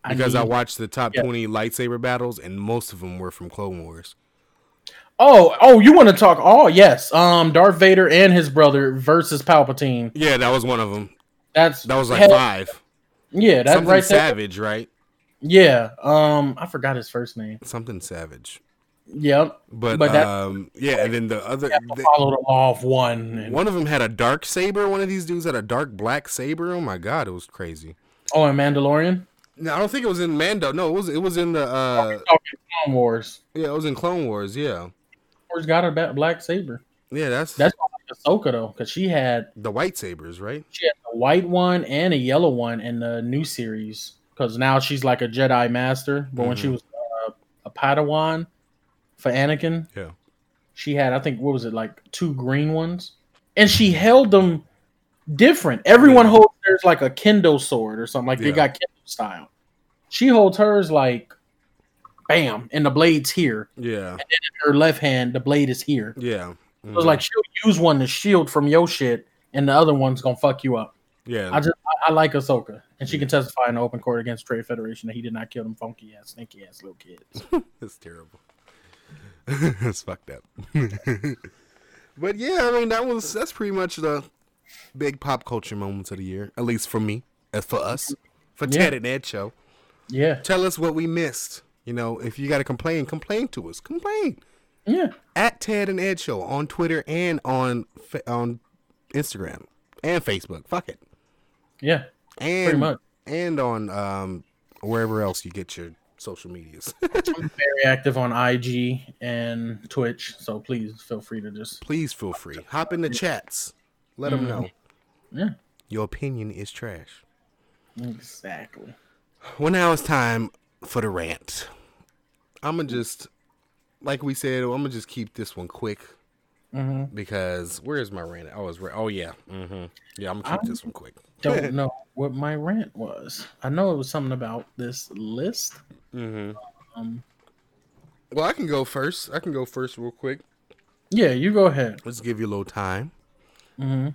because I, need- watched the top Yeah. 20 lightsaber battles, and most of them were from Clone Wars. Oh, oh, you want to talk? Oh, yes. Um, Darth Vader and his brother versus Palpatine. Yeah, that was one of them. That's That was like hell- five. Yeah, that's Something right there. savage, right? Yeah. Um, I forgot his first name. Something savage. Yep. But, But that- um, yeah, and then the other You have to the- follow the law of one. and- one of them had a dark saber. One of these dudes had a dark black saber. Oh my god, it was crazy. oh, and Mandalorian. No, I don't think it was in Mando. No, it was it was in the uh Talking Clone Wars. yeah, it was in Clone Wars. Yeah, Wars got a black saber. yeah, that's That's like Ahsoka though, because she had the white sabers, right? she had a white one and a yellow one in the new series. Because now she's like a Jedi Master, but when she was uh, a Padawan for Anakin, Yeah. she had I think what was it like two green ones, and she held them different. Everyone Yeah. holds theirs like a Kendo sword or something like they got Kendo style. She holds hers like, bam, and the blade's here. Yeah, And then In her left hand, the blade is here. yeah, So it's mm-hmm. like she'll use one to shield from your shit, and the other one's gonna fuck you up. yeah, I just I, I like Ahsoka, and she can testify in open court against Trade Federation that he did not kill them funky ass, sneaky ass little kids. it's terrible. It's fucked up. but yeah, I mean that was that's pretty much the big pop culture moments of the year, at least for me, as for us, for Yeah. Ted and Ed show. Yeah, Tell us what we missed. You know, if you got to complain, complain to us. Complain yeah, at Ted and Ed show on Twitter and on on Instagram and Facebook. Fuck it. yeah. and pretty much. and on um wherever else you get your social medias. I'm very active on IG and Twitch, so please feel free to just Please feel free. Hop in the chats. Let them know. yeah, Your opinion is trash. exactly. Well, now it's time for the rant. I'm gonna just, like we said, I'm gonna just keep this one quick Mm-hmm. because where's my rant? Oh, it's ra- oh yeah, mm-hmm. yeah. I'm gonna keep this one quick. Don't know what my rant was. I know it was something about this list. Mm-hmm. Um, Well, I can go first. I can go first real quick. yeah, you go ahead. Let's give you a little time. Mm-hmm.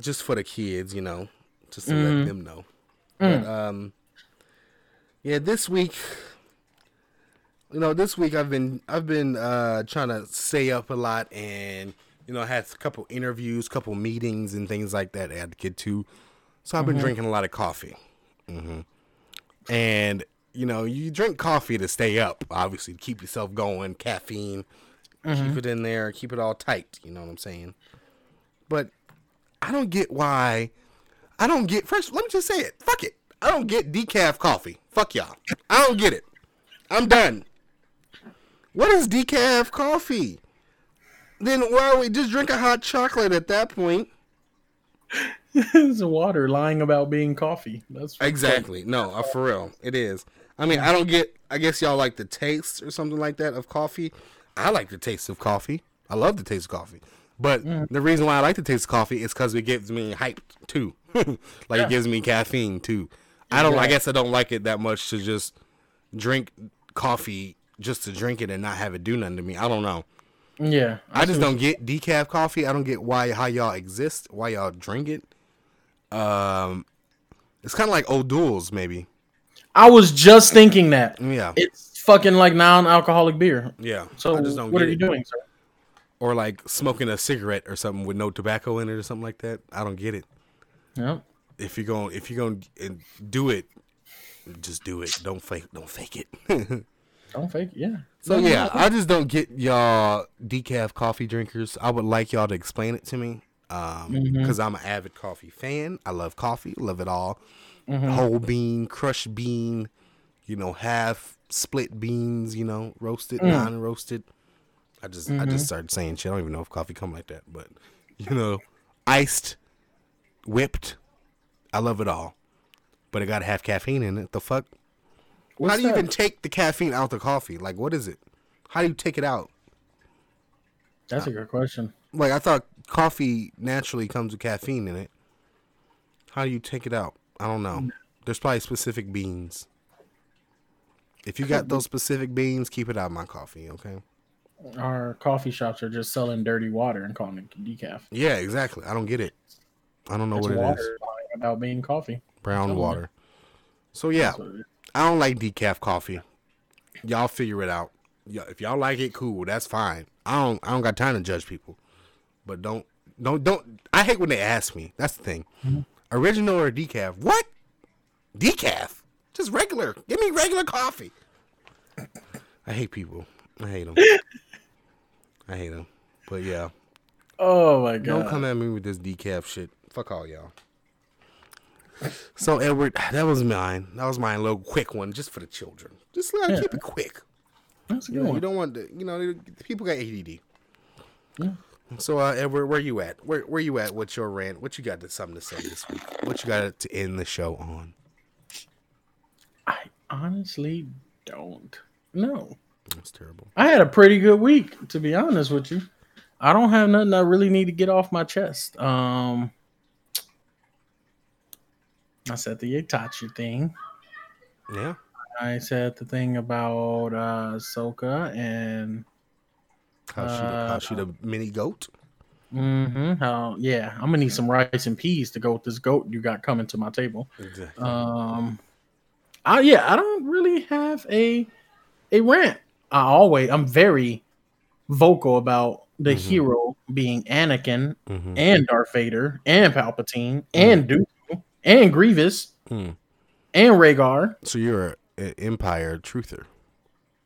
just for the kids, you know, just to Mhm. let them know. Mm. But um, yeah, this week, you know, this week I've been I've been uh trying to stay up a lot, and you know, I had a couple interviews, couple meetings, and things like that I had to get to. So I've been drinking a lot of coffee, hmm and you know, you drink coffee to stay up, obviously, to keep yourself going, caffeine, keep it in there, keep it all tight. You know what I'm saying? But I don't get why. I don't get. First, let me just say it. Fuck it. I don't get decaf coffee. Fuck y'all. I don't get it. I'm done. What is decaf coffee? Then why don't we just drink a hot chocolate at that point? it's water lying about being coffee. That's Exactly. No, uh, for real, it is. I mean, I don't get. I guess y'all like the taste or something like that of coffee. I like the taste of coffee. I love the taste of coffee. But the reason why I like the taste of coffee is because it gives me hype too. like Yeah. it gives me caffeine too. I don't. I guess I don't like it that much to just drink coffee just to drink it and not have it do nothing to me. I don't know. Yeah, I just don't get decaf coffee. I don't get why how y'all exist, why y'all drink it. Um, it's kind of like O'Doul's, maybe. I was just thinking that Yeah, it's fucking like non-alcoholic beer. yeah. So I just don't what are you it. doing, sir? Or like smoking a cigarette or something with no tobacco in it or something like that. I don't get it. Yeah, If you're going, if you're going to do it, just do it. Don't fake. Don't fake it. Don't fake it. Yeah. so No, yeah, I just don't get y'all decaf coffee drinkers. I would like y'all to explain it to me, um, mm-hmm. because I'm an avid coffee fan. I love coffee. Love it all. Mm-hmm. Whole bean, crushed bean, you know, half split beans. You know, roasted, mm. non-roasted. I just I just mm-hmm. started saying shit. I don't even know if coffee come like that, but you know, iced, whipped. I love it all, but it got to have caffeine in it. The fuck? What's How do you that? even take the caffeine out the coffee? Like, what is it? How do you take it out? That's a good question. Like, I thought coffee naturally comes with caffeine in it. How do you take it out? I don't know. There's probably specific beans. If you got those specific beans, keep it out of my coffee, okay? Our coffee shops are just selling dirty water and calling it decaf. Yeah, exactly. I don't get it. I don't know It's what it is. about being coffee. Brown water. So yeah, That's what it is. I don't like decaf coffee. Y'all figure it out. Yeah, if y'all like it, cool. That's fine. I don't. I don't got time to judge people. But don't, don't, don't. I hate when they ask me. That's the thing. Mm-hmm. Original or decaf? What? Decaf? Just regular. Give me regular coffee. I hate people. I hate them. I hate them. But yeah, Oh my god. don't come at me with this decaf shit. Fuck all y'all. So Edward, that was mine. That was my little quick one, just for the children. Just let Yeah. keep it quick. That's a You, good know, you don't want to. You know, people got ADD. So uh, Edward, where you at? Where where you at? What's your rant? What you got to something to say this week? What you got to end the show on? I honestly don't know. That's terrible. I had a pretty good week, to be honest with you. I don't have nothing I really need to get off my chest. Um, I said the Itachi thing. Yeah. I said the thing about uh Soka and How she the, how she the mini goat? Mm-hmm. how yeah, I'm gonna need some rice and peas to go with this goat you got coming to my table. Um, I yeah, I don't really have a a rant. I always I'm very vocal about the Mhm. hero being Anakin Mhm. and Darth Vader and Palpatine and Dooku and Grievous Hmm. and Rhaegar. So you're an Empire truther.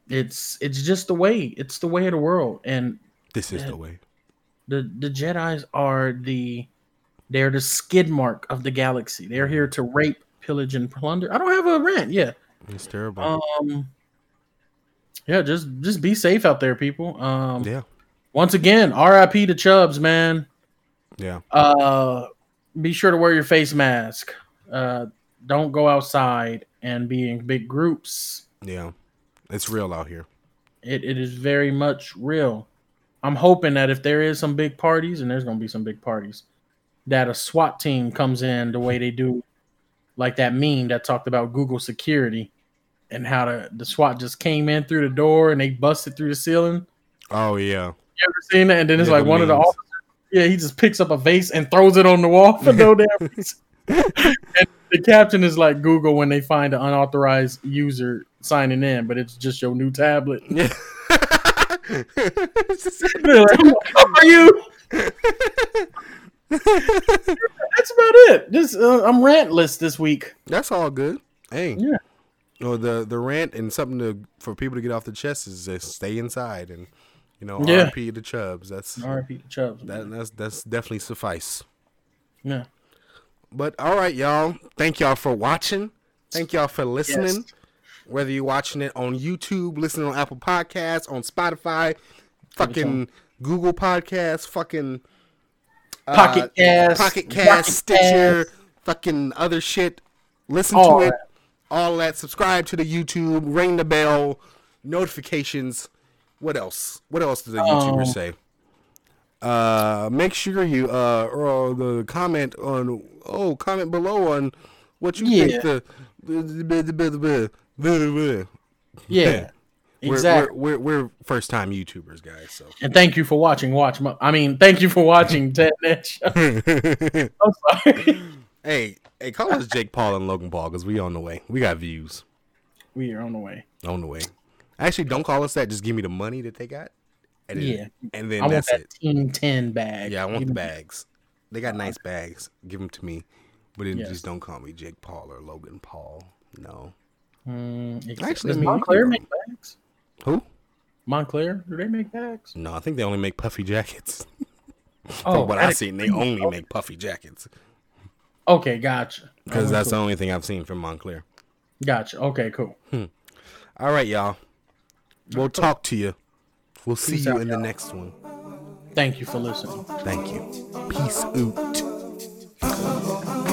It's it's just the way. It's the way of the world, and This is the way. the the Jedi's are the they're the skid mark of the galaxy. They're here to rape, pillage, and plunder. I don't have a rant. Yeah. It's terrible. Um. Yeah, just just be safe out there, people. Um. yeah. Once again, R.I.P. to Chubs, man. Yeah. Uh, be sure to wear your face mask. Uh, don't go outside and be in big groups. Yeah. It's real out here. It it is very much real. I'm hoping that if there is some big parties, and there's gonna be some big parties, that a SWAT team comes in the way they do, like that meme that talked about Google security, and how the, the SWAT just came in through the door and they busted through the ceiling. Oh yeah. You ever seen that? And then it's Yeah, like the one of the officers, yeah, he just picks up a vase and throws it on the wall for no damn reason. and the caption is like Google when they find an unauthorized user signing in, but it's just your new tablet. Yeah. Like, How are you? That's about it. Just uh, I'm rantless this week. That's all good. Hey. Yeah. No, the the rant and something to for people to get off the chest is just stay inside and you know Yeah. RP the Chubs. That's R.I.P. to Chubbs. that, that's that's definitely suffice. yeah. But all right, y'all. Thank y'all for watching. Thank y'all for listening. Yes. Whether you're watching it on YouTube, listening on Apple Podcasts, on Spotify, fucking Google Podcasts, fucking uh, Pocket Cast, Pocket Cast, Stitcher, Cast. fucking other shit. Listen All to it. that. All that. Subscribe to the YouTube. Ring the bell. Notifications. What else? What else does the YouTuber Um, say? Uh, make sure you uh or the comment on oh comment below on what you Yeah. think the, the, the, the Yeah. we're, Exactly. We're, we're, we're first time YouTubers, guys. So and thank you for watching. Watch my. I mean, thank you for watching Ted Net Show. I'm sorry. hey, hey, call us Jake Paul and Logan Paul because we on the way. We got views we are on the way. on the way. Actually, don't call us that. Just give me the money that they got. And then, Yeah. and then I want that's that it. Team Ten bag. Yeah, I want You the bags. They got nice bags. Give them to me. But then Yes. just don't call me Jake Paul or Logan Paul. No. Mm, Actually, does I mean, you Moncler can- make bags? Who? Moncler, do they make bags? No, I think they only make puffy jackets. Oh, From what I've seen, they only make puffy jackets Okay, gotcha. because Oh, that's the only thing I've seen from Moncler. gotcha. Okay, cool. All right, y'all. We'll talk to you. We'll see Peace you out, in the y'all. next one. Thank you for listening. Thank you. Peace out.